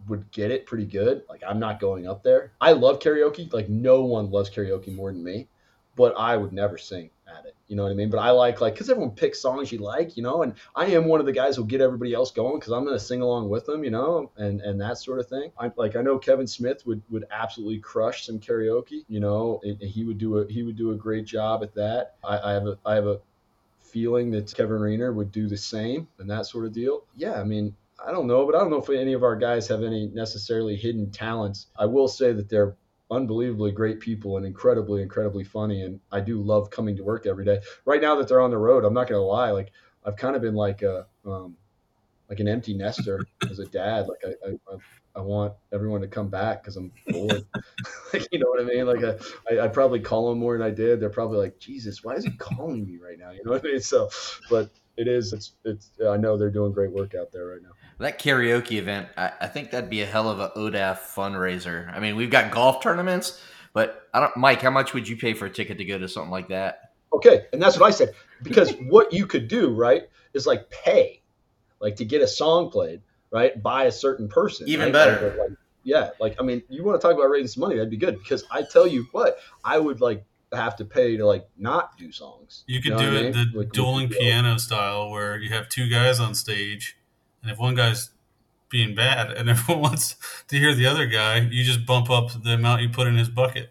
would get it pretty good. Like I'm not going up there. I love karaoke. Like no one loves karaoke more than me, but I would never sing at it. You know what I mean? But I like like because everyone picks songs you like, you know. And I am one of the guys who'll get everybody else going because I'm gonna sing along with them, you know, and and that sort of thing. I like I know Kevin Smith would would absolutely crush some karaoke. You know, and he would do a he would do a great job at that. I, I have a I have a feeling that Kevin Reihner would do the same and that sort of deal. Yeah, I mean, I don't know, but I don't know if any of our guys have any necessarily hidden talents. I will say that they're unbelievably great people and incredibly, incredibly funny. And I do love coming to work every day. Right now that they're on the road, I'm not going to lie. Like I've kind of been like a, um, like an empty nester as a dad. Like I, I, I want everyone to come back because I'm bored. like, you know what I mean? Like I, I, probably call them more than I did. They're probably like, Jesus, why is he calling me right now? You know what I mean? So, but it is. It's. It's. I know they're doing great work out there right now. That karaoke event, I, I think that'd be a hell of a ODAF fundraiser. I mean, we've got golf tournaments, but I don't. Mike, how much would you pay for a ticket to go to something like that? Okay, and that's what I said because what you could do, right, is like pay, like to get a song played, right, by a certain person. Even right? better. Like, like, yeah, like I mean, you want to talk about raising some money? That'd be good because I tell you what, I would like have to pay to like not do songs. You could know do what I it mean? the Like, dueling piano style, where you have two guys on stage, and if one guy's being bad and everyone wants to hear the other guy, you just bump up the amount you put in his bucket.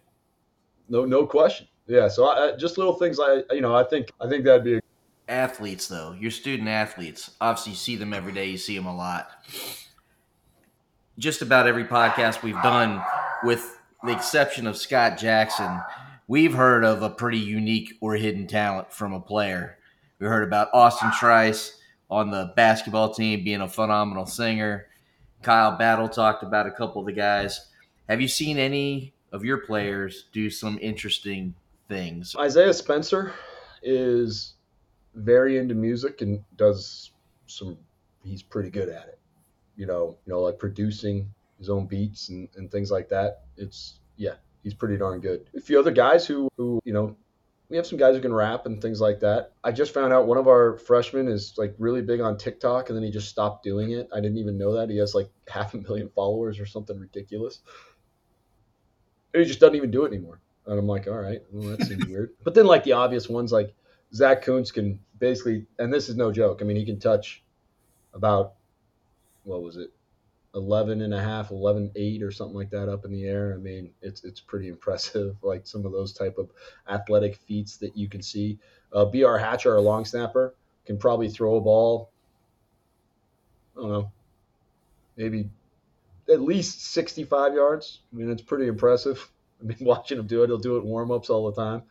No, no question. Yeah, so I, I- just little things. I, you know, I think I think that'd be a Athletes, though, your student athletes, obviously you see them every day, you see them a lot. Just about every podcast we've done, with the exception of Scott Jackson, we've heard of a pretty unique or hidden talent from a player. We heard about Austin Trice on the basketball team being a phenomenal singer. Kyle Battle talked about a couple of the guys. Have you seen any of your players do some interesting things? Isaiah Spencer is very into music and does some. He's pretty good at it. You know, you know, like producing his own beats and, and things like that. It's yeah, he's pretty darn good. A few other guys who who you know, we have some guys who can rap and things like that. I just found out one of our freshmen is like really big on TikTok and then he just stopped doing it. I didn't even know that he has like half a million followers or something ridiculous. And he just doesn't even do it anymore. And I'm like, all right, well, that seems weird. But then, like the obvious ones, like Zach Kuntz can basically, and this is no joke. I mean, he can touch about what was it, 11 and a half, 11, 8 or something like that up in the air. I mean, it's it's pretty impressive. Like some of those type of athletic feats that you can see. Uh, Br Hatcher, our long snapper, can probably throw a ball. I don't know, maybe at least 65 yards. I mean, it's pretty impressive. I mean, watching him do it, he'll do it warm ups all the time.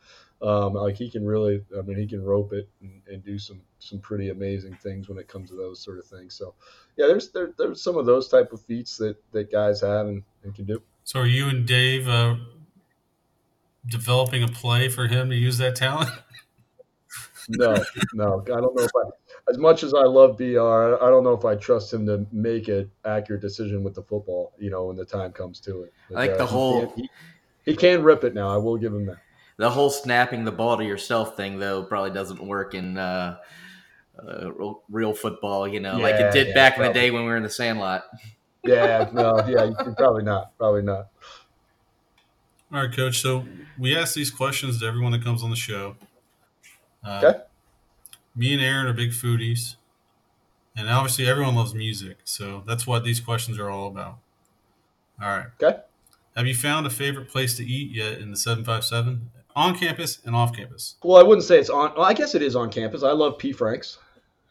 Um, like he can really, I mean, he can rope it and, and do some some pretty amazing things when it comes to those sort of things. So, yeah, there's there, there's some of those type of feats that that guys have and, and can do. So, are you and Dave uh, developing a play for him to use that talent? No, no, I don't know if I, as much as I love Br, I don't know if I trust him to make an accurate decision with the football. You know, when the time comes to it. I think the he whole- can- he, he can rip it now. I will give him that. The whole snapping the ball to yourself thing, though, probably doesn't work in uh, uh, real, real football, you know, like it did yeah, back in the day when we were in the sandlot. Yeah, no, yeah, probably not, probably not. All right, Coach. So we ask these questions to everyone that comes on the show. Uh, Okay. Me and Aaron are big foodies, and obviously everyone loves music. So that's what these questions are all about. All right. Okay. Have you found a favorite place to eat yet in the seven five seven on campus and off campus? Well, I wouldn't say it's on. Well, I guess it is on campus. I love P. Frank's.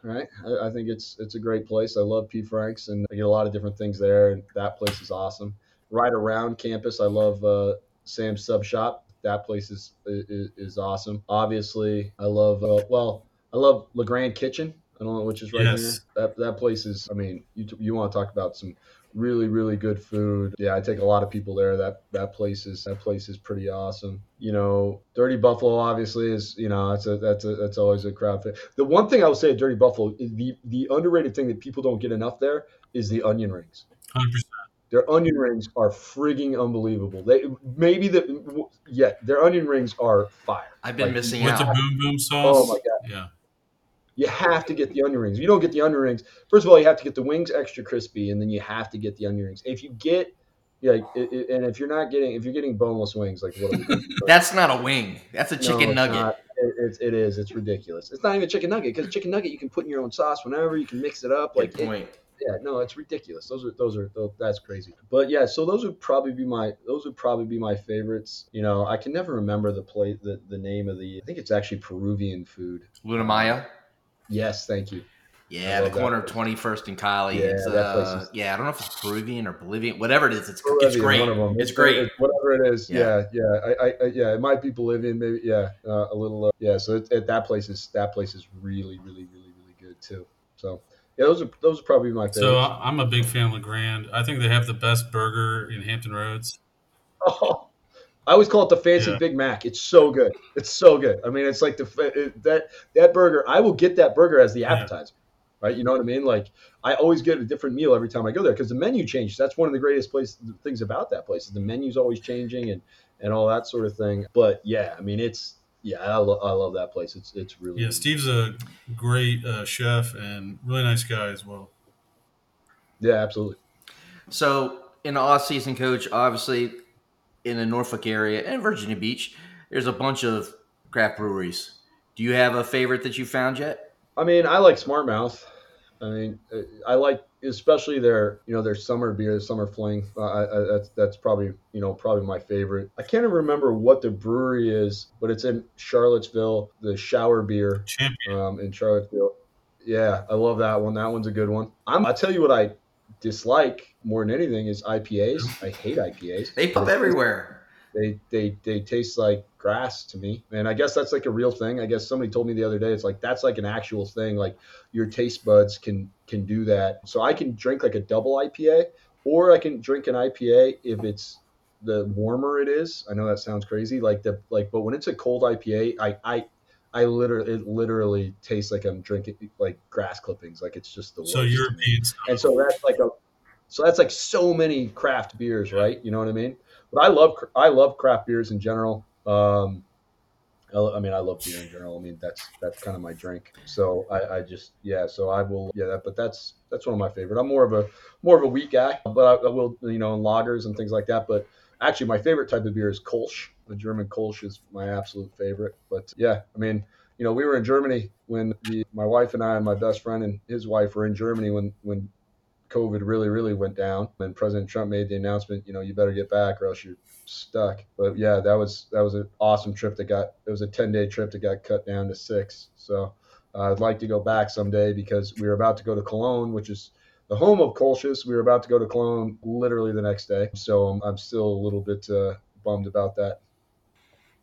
Right, I, I think it's it's a great place. I love P. Frank's, and I get a lot of different things there. And that place is awesome. Right around campus, I love uh, Sam's Sub Shop. That place is is, is awesome. Obviously, I love uh, well, I love Le Grand Kitchen. I don't know which is right Yes. here. That that place is. I mean, you you want to talk about some really really good food. Yeah, I take a lot of people there. That that place is that place is pretty awesome. You know, Dirty Buffalo obviously is you know that's a that's a that's always a crowd fit. The one thing I would say at Dirty Buffalo is the the underrated thing that people don't get enough there is the onion rings. Hundred percent. Their onion rings are frigging unbelievable. They maybe the yeah, their onion rings are fire. I've been Like, missing With out. the boom boom oh sauce. Oh my god, Yeah. You have to get the onion rings. If you don't get the onion rings, first of all, you have to get the wings extra crispy, and then you have to get the onion rings. If you get yeah, it, it- and if you're not getting if you're getting boneless wings, like what? That's not a wing. That's a chicken it's nugget. not. It, it's it is. It's ridiculous. It's not even chicken nugget because chicken nugget you can put in your own sauce whenever you can mix it up. Like Good it- point. yeah, no, it's ridiculous. Those are those are those, that's crazy. But yeah, so those would probably be my those would probably be my favorites. You know, I can never remember the plate the, the name of the. I think it's actually Peruvian food. Luna Maya. Yes, thank you. Yeah, the corner of. Twenty First and Colley. Yeah, it's, that place uh, is- yeah, I don't know if it's Peruvian or Bolivian, whatever it is. It's it's great. One of them. It's great. whatever it is. Yeah. Yeah, yeah. I, I, I yeah, it might be Bolivian, maybe. Yeah, uh, a little. Uh, yeah. So it, it, that place is that place is really, really, really, really good too. So yeah, those are those are probably my favorites. So I'm a big fan of LeGrand. I think they have the best burger in Hampton Roads. Oh, I always call it the fancy Yeah. Big Mac. It's so good. It's so good. I mean, it's like the it, that that burger. I will get that burger as the Yeah. appetizer. Right, you know what I mean? Like I always get a different meal every time I go there because the menu changes. That's one of the greatest place things about that place. is The menu's always changing and and all that sort of thing. But yeah, I mean, it's yeah, I, lo- I love that place. It's it's really Yeah, Steve's a great uh, chef and really nice guy as well. yeah, absolutely. So, in the off season, coach, obviously in the Norfolk area and Virginia Beach, there's a bunch of craft breweries. Do you have a favorite that you found yet? I mean, I like Smart Mouth. I mean, uh, I like especially their you know their summer beer, summer fling. Uh, I, I, that's that's probably you know probably my favorite. I can't even remember what the brewery is, but it's in Charlottesville. The Shower Beer Champion. um, in Charlottesville. Yeah, I love that one. That one's a good one. I'm, I'll tell you what I dislike more than anything is IPAs. I hate IPAs. They pop everywhere. They they they taste like grass to me, and I guess that's like a real thing. I guess somebody told me the other day. It's like that's like an actual thing. Like your taste buds can can do that. So I can drink like a double IPA, or I can drink an IPA if it's the warmer it is. I know that sounds crazy. Like the like, but when it's a cold IPA, I I I literally it literally tastes like I'm drinking like grass clippings. Like it's just the So worst to me. European style. And so that's like a, so that's like so many craft beers, right? You know what I mean? But I love, I love craft beers in general. Um, I mean, I love beer in general. I mean, that's that's kind of my drink. So I, I just, yeah. So I will, yeah. That, but that's that's one of my favorite. I'm more of a more of a weak guy, but I, I will, you know, in lagers and things like that. But actually, my favorite type of beer is Kolsch. The German Kolsch is my absolute favorite. But yeah, I mean, you know, we were in Germany when the, my wife and I and my best friend and his wife were in Germany when when COVID really, really went down. And President Trump made the announcement, you know, you better get back or else you're stuck. But yeah, that was that was an awesome trip that got it was a 10 day trip that got cut down to six. So uh, I'd like to go back someday because we were about to go to Cologne, which is the home of Kolsch's. We were about to go to Cologne literally the next day. So I'm, I'm still a little bit uh, bummed about that.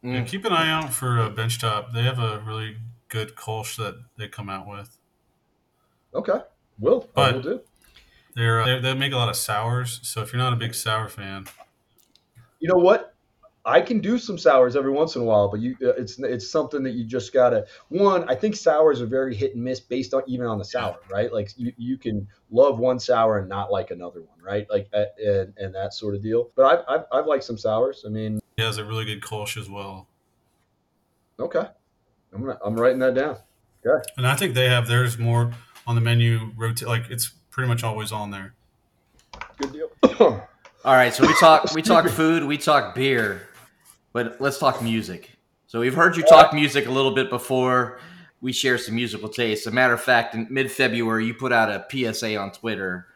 Yeah, Mm. keep an eye out for uh, Benchtop. They have a really good Kolsch that they come out with. Okay. Will. I will do. They're, uh, they they make a lot of sours. So if you're not a big sour fan, You know what? I can do some sours every once in a while, but you uh, it's it's something that you just gotta one. I think sours are very hit and miss based on even on the sour, right? Like you, you can love one sour and not like another one, right? Like uh, and, and that sort of deal. But I've, I've I've liked some sours. I mean, he has a really good Kolsch as well. okay, I'm gonna, I'm writing that down. Okay, and I think they have theirs more on the menu. Rotate like it's pretty much always on there. Good deal. All right, so we talk we talk food, we talk beer, but let's talk music. So we've heard you talk music a little bit before. We share some musical tastes. As a matter of fact, in mid February, you put out a PSA on Twitter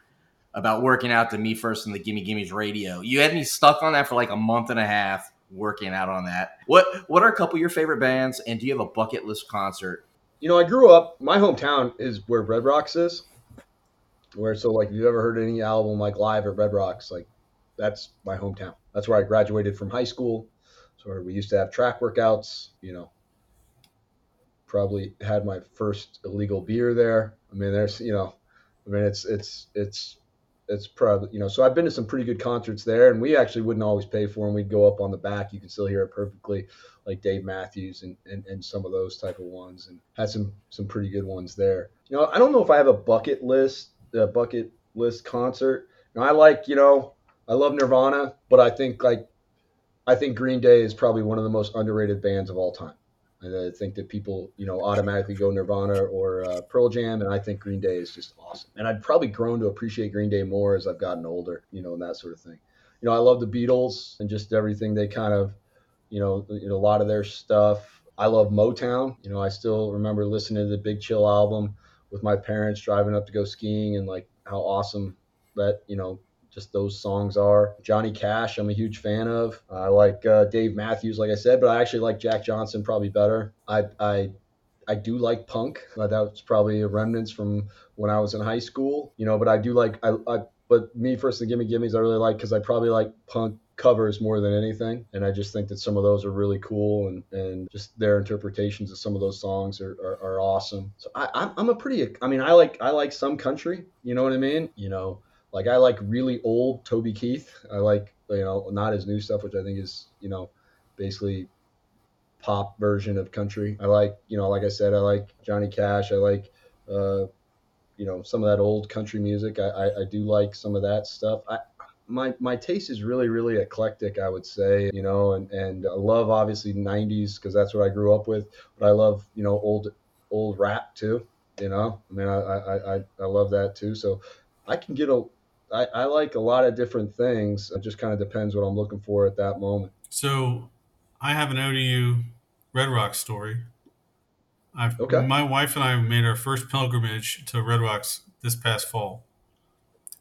about working out to me first and the Gimme Gimmes radio. You had me stuck on that for like a month and a half, working out on that. What What are a couple of your favorite bands, and do you have a bucket list concert? you know, I grew up. My hometown is where Red Rocks is. Where so like, if you've ever heard any album like live at Red Rocks, like that's my hometown. That's where I graduated from high school. So we used to have track workouts. You know, probably had my first illegal beer there. I mean, there's you know, I mean it's it's it's it's probably you know. So I've been to some pretty good concerts there, and we actually wouldn't always pay for them. We'd go up on the back. You can still hear it perfectly like Dave Matthews and, and, and some of those type of ones, and had some some pretty good ones there. You know, I don't know if I have a bucket list, a bucket list concert. Know, I like you know, I love Nirvana, but I think like I think Green Day is probably one of the most underrated bands of all time. And I think that people, you know, automatically go Nirvana or uh, Pearl Jam, and I think Green Day is just awesome. And I've probably grown to appreciate Green Day more as I've gotten older, you know, and that sort of thing. You know, I love the Beatles and just everything they kind of, you know, you know, a lot of their stuff. I love Motown. You know, I still remember listening to the Big Chill album with my parents driving up to go skiing and like how awesome that you know just those songs are. Johnny Cash, I'm a huge fan of. I like uh, Dave Matthews, like I said, but I actually like Jack Johnson probably better. I I I do like punk. Uh, that's probably a remnants from when I was in high school, you know. But I do like I, I but me first the Gimme Gimmes I really like because I probably like punk covers more than anything and i just think that some of those are really cool and, and just their interpretations of some of those songs are, are, are awesome so I, I'm, a pretty i mean i like i like some country you know what i mean you know like I like really old Toby Keith. I like you know not his new stuff, which I think is you know basically pop version of country. I like you know like I said, I like Johnny Cash. I like uh, you know some of that old country music. I, I, I do like some of that stuff. I, my my taste is really really eclectic i would say you know and and i love obviously 90s because that's what i grew up with but i love you know old old rap too you know i mean i i i, I love that too so i can get a I, I like a lot of different things. It just kind of depends what I'm looking for at that moment. So, I have an ODU Red Rocks story. I've, Okay. My wife and I made our first pilgrimage to Red Rocks this past fall.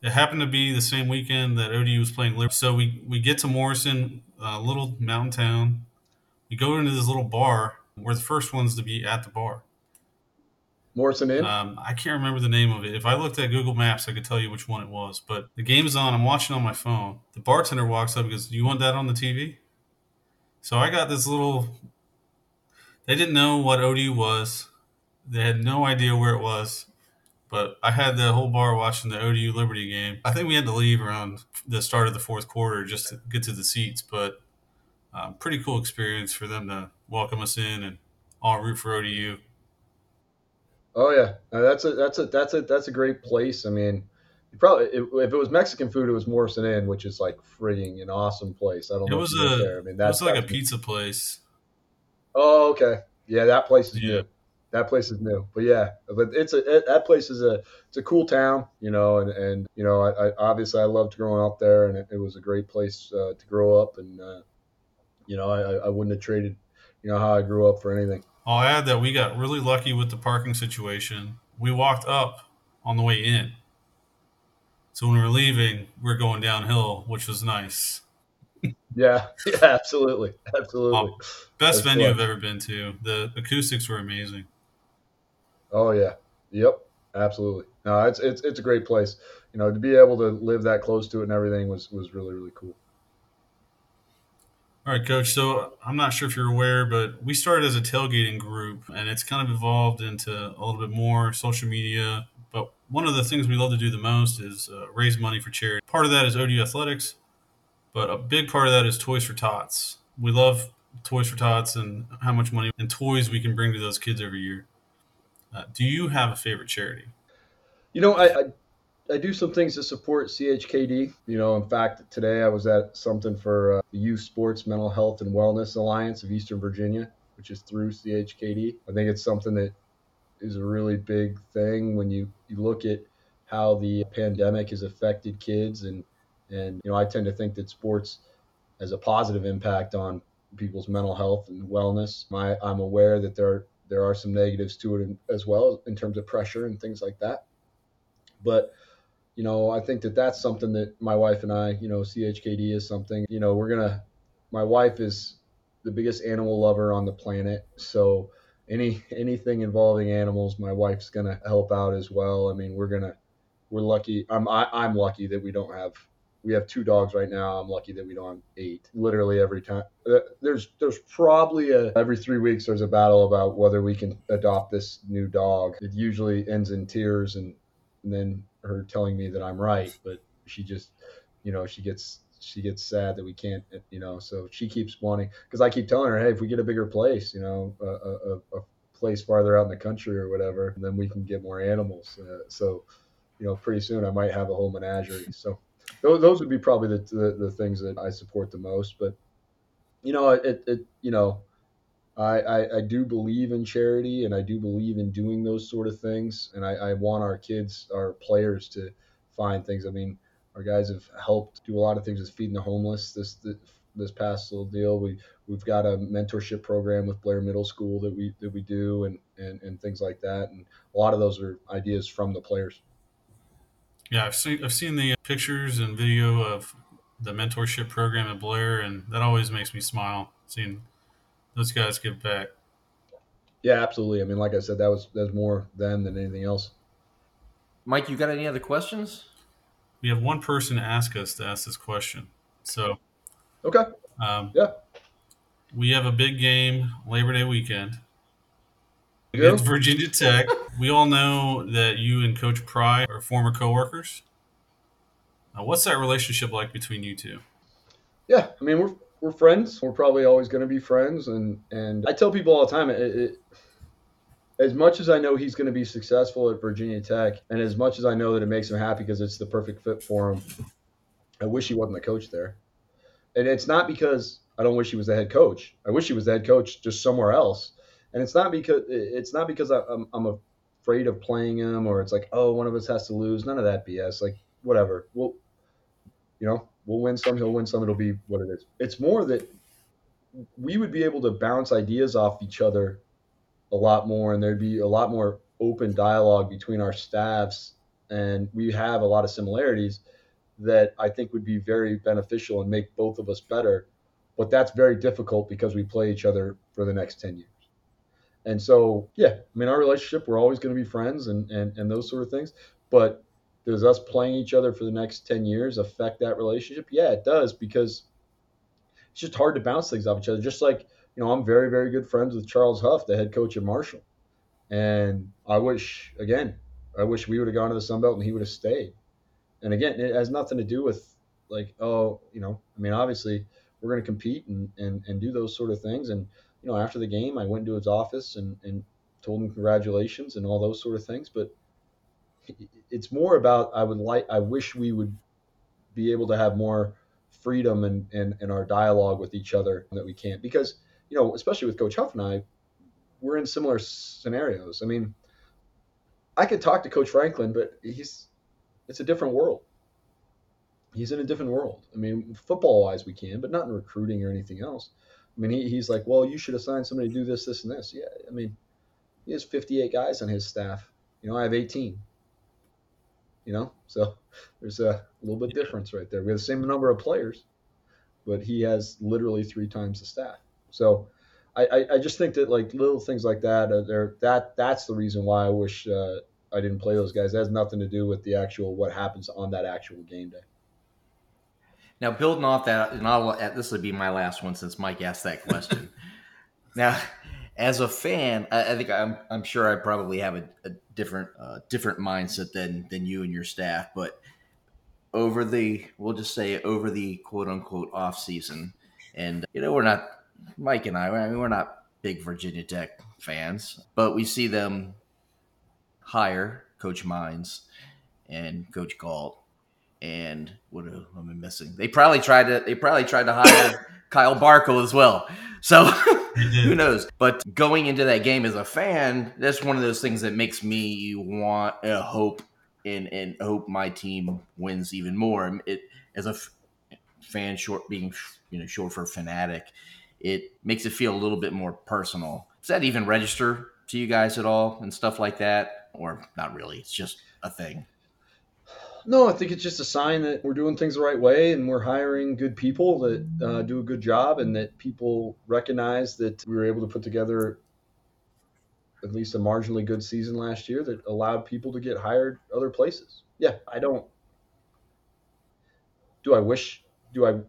It happened to be the same weekend that ODU was playing Liberty. So we, we get to Morrison, a little mountain town. We go into this little bar. We're the first ones to be at the bar. Morrison Inn. Um, I can't remember the name of it. If I looked at Google Maps, I could tell you which one it was. But the game's on. I'm watching on my phone. The bartender walks up and goes, "Do you want that on the TV?" So I got this little. They didn't know what ODU was. They had no idea where it was. But I had the whole bar watching the ODU Liberty game. I think we had to leave around the start of the fourth quarter just to get to the seats. But um, pretty cool experience for them to welcome us in and all root for ODU. oh yeah, that's a that's a that's a that's a great place. I mean, you probably if, it was Mexican food, it was Morrison Inn, which is like frigging an awesome place. I don't It know. was if you went a there. I mean, it that's was like a pizza place. Oh, okay. Yeah, that place is Yeah. new. That place is new, but yeah, but it's a it, that place is a it's a cool town, you know, and and you know, I, I obviously I loved growing up there, and it, it was a great place uh, to grow up, and uh, you know, I I wouldn't have traded, you know, how I grew up for anything. I'll add that we got really lucky with the parking situation. We walked up on the way in. So when we were leaving, we are going downhill, which was nice. Yeah, yeah, absolutely, absolutely. Um, Best That's venue fun. I've ever been to. The acoustics were amazing. Oh yeah, yep, absolutely. No, it's it's it's a great place. You know, to be able to live that close to it and everything was was really really cool. All right, coach. So I'm not sure if you're aware, but we started as a tailgating group and it's kind of evolved into a little bit more social media. But one of the things we love to do the most is uh, raise money for charity. Part of that is ODU Athletics, but a big part of that is Toys for Tots. We love Toys for Tots and how much money and toys we can bring to those kids every year. Uh, do you have a favorite charity? You know, I, I I do some things to support CHKD. You know, in fact, today I was at something for uh, the Youth Sports Mental Health and Wellness Alliance of Eastern Virginia, which is through CHKD. I think it's something that is a really big thing when you, you look at how the pandemic has affected kids and and you know I tend to think that sports has a positive impact on people's mental health and wellness. My, I'm aware that there there are some negatives to it as well in terms of pressure and things like that. But you know, I think that that's something that my wife and I, you know, CHKD is something. You know, we're gonna. My wife is the biggest animal lover on the planet, so any anything involving animals, my wife's gonna help out as well. I mean, we're gonna. We're lucky. I'm I, I'm lucky that we don't have we have two dogs right now. I'm lucky that we don't have eight. Literally every time. Uh, There's there's probably a every three weeks there's a battle about whether we can adopt this new dog. It usually ends in tears and, and then her telling me that I'm right, but she just you know she gets she gets sad that we can't you know so she keeps wanting because I keep telling her hey if we get a bigger place you know a, a, a place farther out in the country or whatever then we can get more animals uh, so you know pretty soon I might have a whole menagerie so those, would be probably the, the, the things that I support the most. But you know, it, it you know, I, I, I do believe in charity and I do believe in doing those sort of things. And I, I want our kids, our players, to find things. I mean, our guys have helped do a lot of things with feeding the homeless. This, this this past little deal, we we've got a mentorship program with Blair Middle School that we that we do and and, and things like that. And a lot of those are ideas from the players. Yeah, I've seen I've seen the pictures and video of the mentorship program at Blair, and that always makes me smile seeing those guys give back. Yeah, absolutely. I mean, like I said, that was that's more them than anything else. Mike, you got any other questions? We have one person ask us to ask this question. So, okay, um, yeah, we have a big game Labor Day weekend Against Virginia Tech. we all know that you and Coach Pry are former coworkers. Uh, what's that relationship like between you two? yeah. I mean, we're we're friends. We're probably always going to be friends. And and I tell people all the time, it, it, as much as I know he's going to be successful at Virginia Tech, and as much as I know that it makes him happy because it's the perfect fit for him, I wish he wasn't the coach there. And it's not because I don't wish he was the head coach. I wish he was the head coach just somewhere else. And it's not because it's not because I'm I'm afraid of playing him or it's like oh one of us has to lose. None of that BS. Like whatever. We'll you know we'll win some. He'll win some. It'll be what it is. It's more that we would be able to bounce ideas off each other a lot more, and there'd be a lot more open dialogue between our staffs, and we have a lot of similarities that I think would be very beneficial and make both of us better. But that's very difficult because we play each other for the next 10 years. And so, yeah, I mean, our relationship, we're always going to be friends and, and, and those sort of things. But does us playing each other for the next 10 years affect that relationship? Yeah, it does because it's just hard to bounce things off each other. Just like, you know, I'm very, very good friends with Charles Huff, the head coach at Marshall. And I wish, again, I wish we would have gone to the Sun Belt and he would have stayed. And again, it has nothing to do with like, oh, you know, I mean, obviously we're going to compete and, and, and do those sort of things. And, you know, after the game, I went into his office and, and told him congratulations and all those sort of things. But it's more about I would like I wish we would be able to have more freedom in, in, in our dialogue with each other that we can't because you know especially with Coach Huff and I we're in similar scenarios. I mean, I could talk to Coach Franklin, but he's it's a different world. He's in a different world. I mean, football wise, we can, but not in recruiting or anything else. I mean, he, he's like, well, you should assign somebody to do this, this, and this. Yeah, I mean, he has 58 guys on his staff. You know, I have 18 you know so there's a little bit difference right there. We have the same number of players but he has literally three times the staff. So i i, I just think that like little things like that are there that that's the reason why i wish uh, i didn't play those guys. It has nothing to do with the actual what happens on that actual game day now building off that and I'll, this would be my last one since mike asked that question now as a fan, I, I, think I'm, I'm sure I probably have a, a different uh, different mindset than than you and your staff. But over the we'll just say over the quote unquote off season, and you know we're not Mike and I. I mean, we're not big Virginia Tech fans, but we see them hire Coach Mines and Coach Galt. And what am I missing? They probably tried to. They probably tried to hire Kyle Barkle as well. So who knows? But going into that game as a fan, that's one of those things that makes me want a hope and and hope my team wins even more. It as a f- fan, short being you know short for fanatic, it makes it feel a little bit more personal. Does that even register to you guys at all and stuff like that, or not really? It's just a thing. No, I think it's just a sign that we're doing things the right way and we're hiring good people that uh, do a good job and that people recognize that we were able to put together at least a marginally good season last year that allowed people to get hired other places. Yeah, I don't. Do I wish? Do I?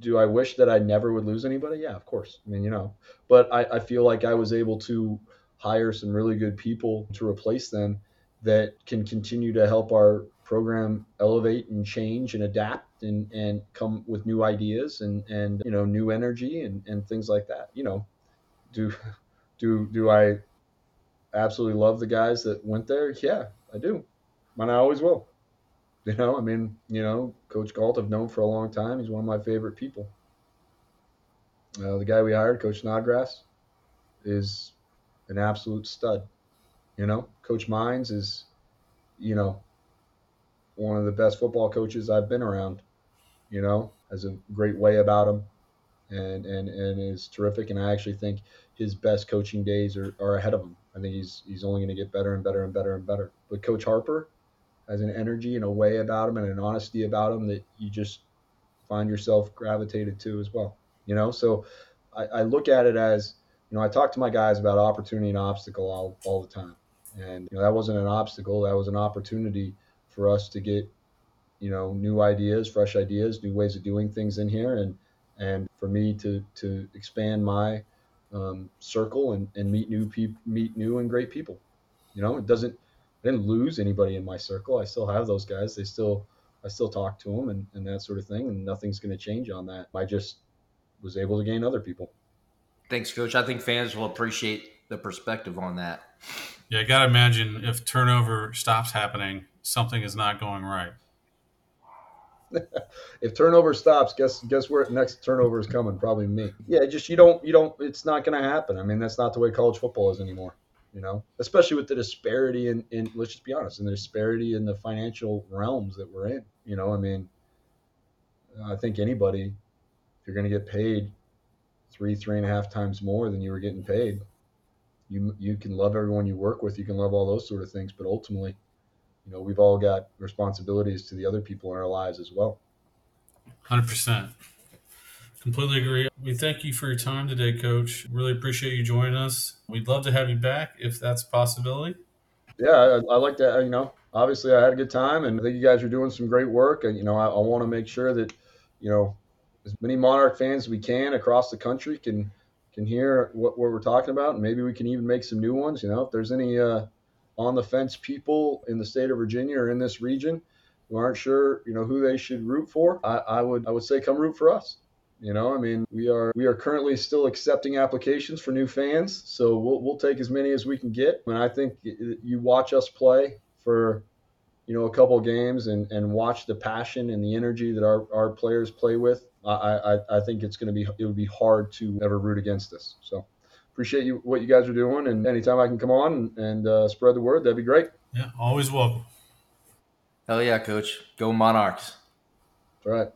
Do I wish that I never would lose anybody? Yeah, of course. I mean, you know, but I, I feel like I was able to hire some really good people to replace them that can continue to help our program elevate and change and adapt and, and come with new ideas and, and you know new energy and, and things like that you know do do do i absolutely love the guys that went there yeah i do and i always will You know, I mean, you know, Coach Galt I've known for a long time. He's one of my favorite people. Uh, the guy we hired, Coach Snodgrass, is an absolute stud. You know, Coach Mines is, you know, one of the best football coaches I've been around. You know, has a great way about him, and and and is terrific. And I actually think his best coaching days are, are ahead of him. I think he's he's only going to get better and better and better and better. But Coach Harper has an energy and a way about him and an honesty about him that you just find yourself gravitated to as well. You know, so I, I look at it as you know I talk to my guys about opportunity and obstacle all, all the time, and you know that wasn't an obstacle, that was an opportunity for us to get you know new ideas, fresh ideas, new ways of doing things in here, and and for me to to expand my um, circle and, and meet new people, meet new and great people. You know, it doesn't. I didn't lose anybody in my circle. I still have those guys. They still, I still talk to them and, and that sort of thing. And nothing's going to change on that. I just was able to gain other people. Thanks, Coach. I think fans will appreciate the perspective on that. Yeah, I gotta imagine if turnover stops happening, something is not going right. if turnover stops, guess guess where next turnover is coming? Probably me. Yeah, just you don't you don't. It's not going to happen. I mean, that's not the way college football is anymore. You know, especially with the disparity in, in let's just be honest, and the disparity in the financial realms that we're in. You know, I mean, I think anybody, if you're going to get paid three three and a half times more than you were getting paid, you you can love everyone you work with, you can love all those sort of things, but ultimately you know we've all got responsibilities to the other people in our lives as well. 100% completely agree. We thank you for your time today coach. Really appreciate you joining us. We'd love to have you back if that's a possibility. Yeah i, I like that you know obviously i had a good time and i think you guys are doing some great work and you know i, I want to make sure that you know as many monarch fans as we can across the country can can hear what, what we're talking about and maybe we can even make some new ones you know if there's any uh, on the fence people in the state of Virginia or in this region who aren't sure, you know, who they should root for, I, I would I would say come root for us. You know, I mean, we are we are currently still accepting applications for new fans, so we'll we'll take as many as we can get. And I think you watch us play for, you know, a couple games and and watch the passion and the energy that our our players play with. I I, I think it's going to be it would be hard to ever root against us. So appreciate you what you guys are doing, and anytime I can come on and, and uh, spread the word, that'd be great. Yeah, always welcome. Hell yeah, coach. Go Monarchs. All right.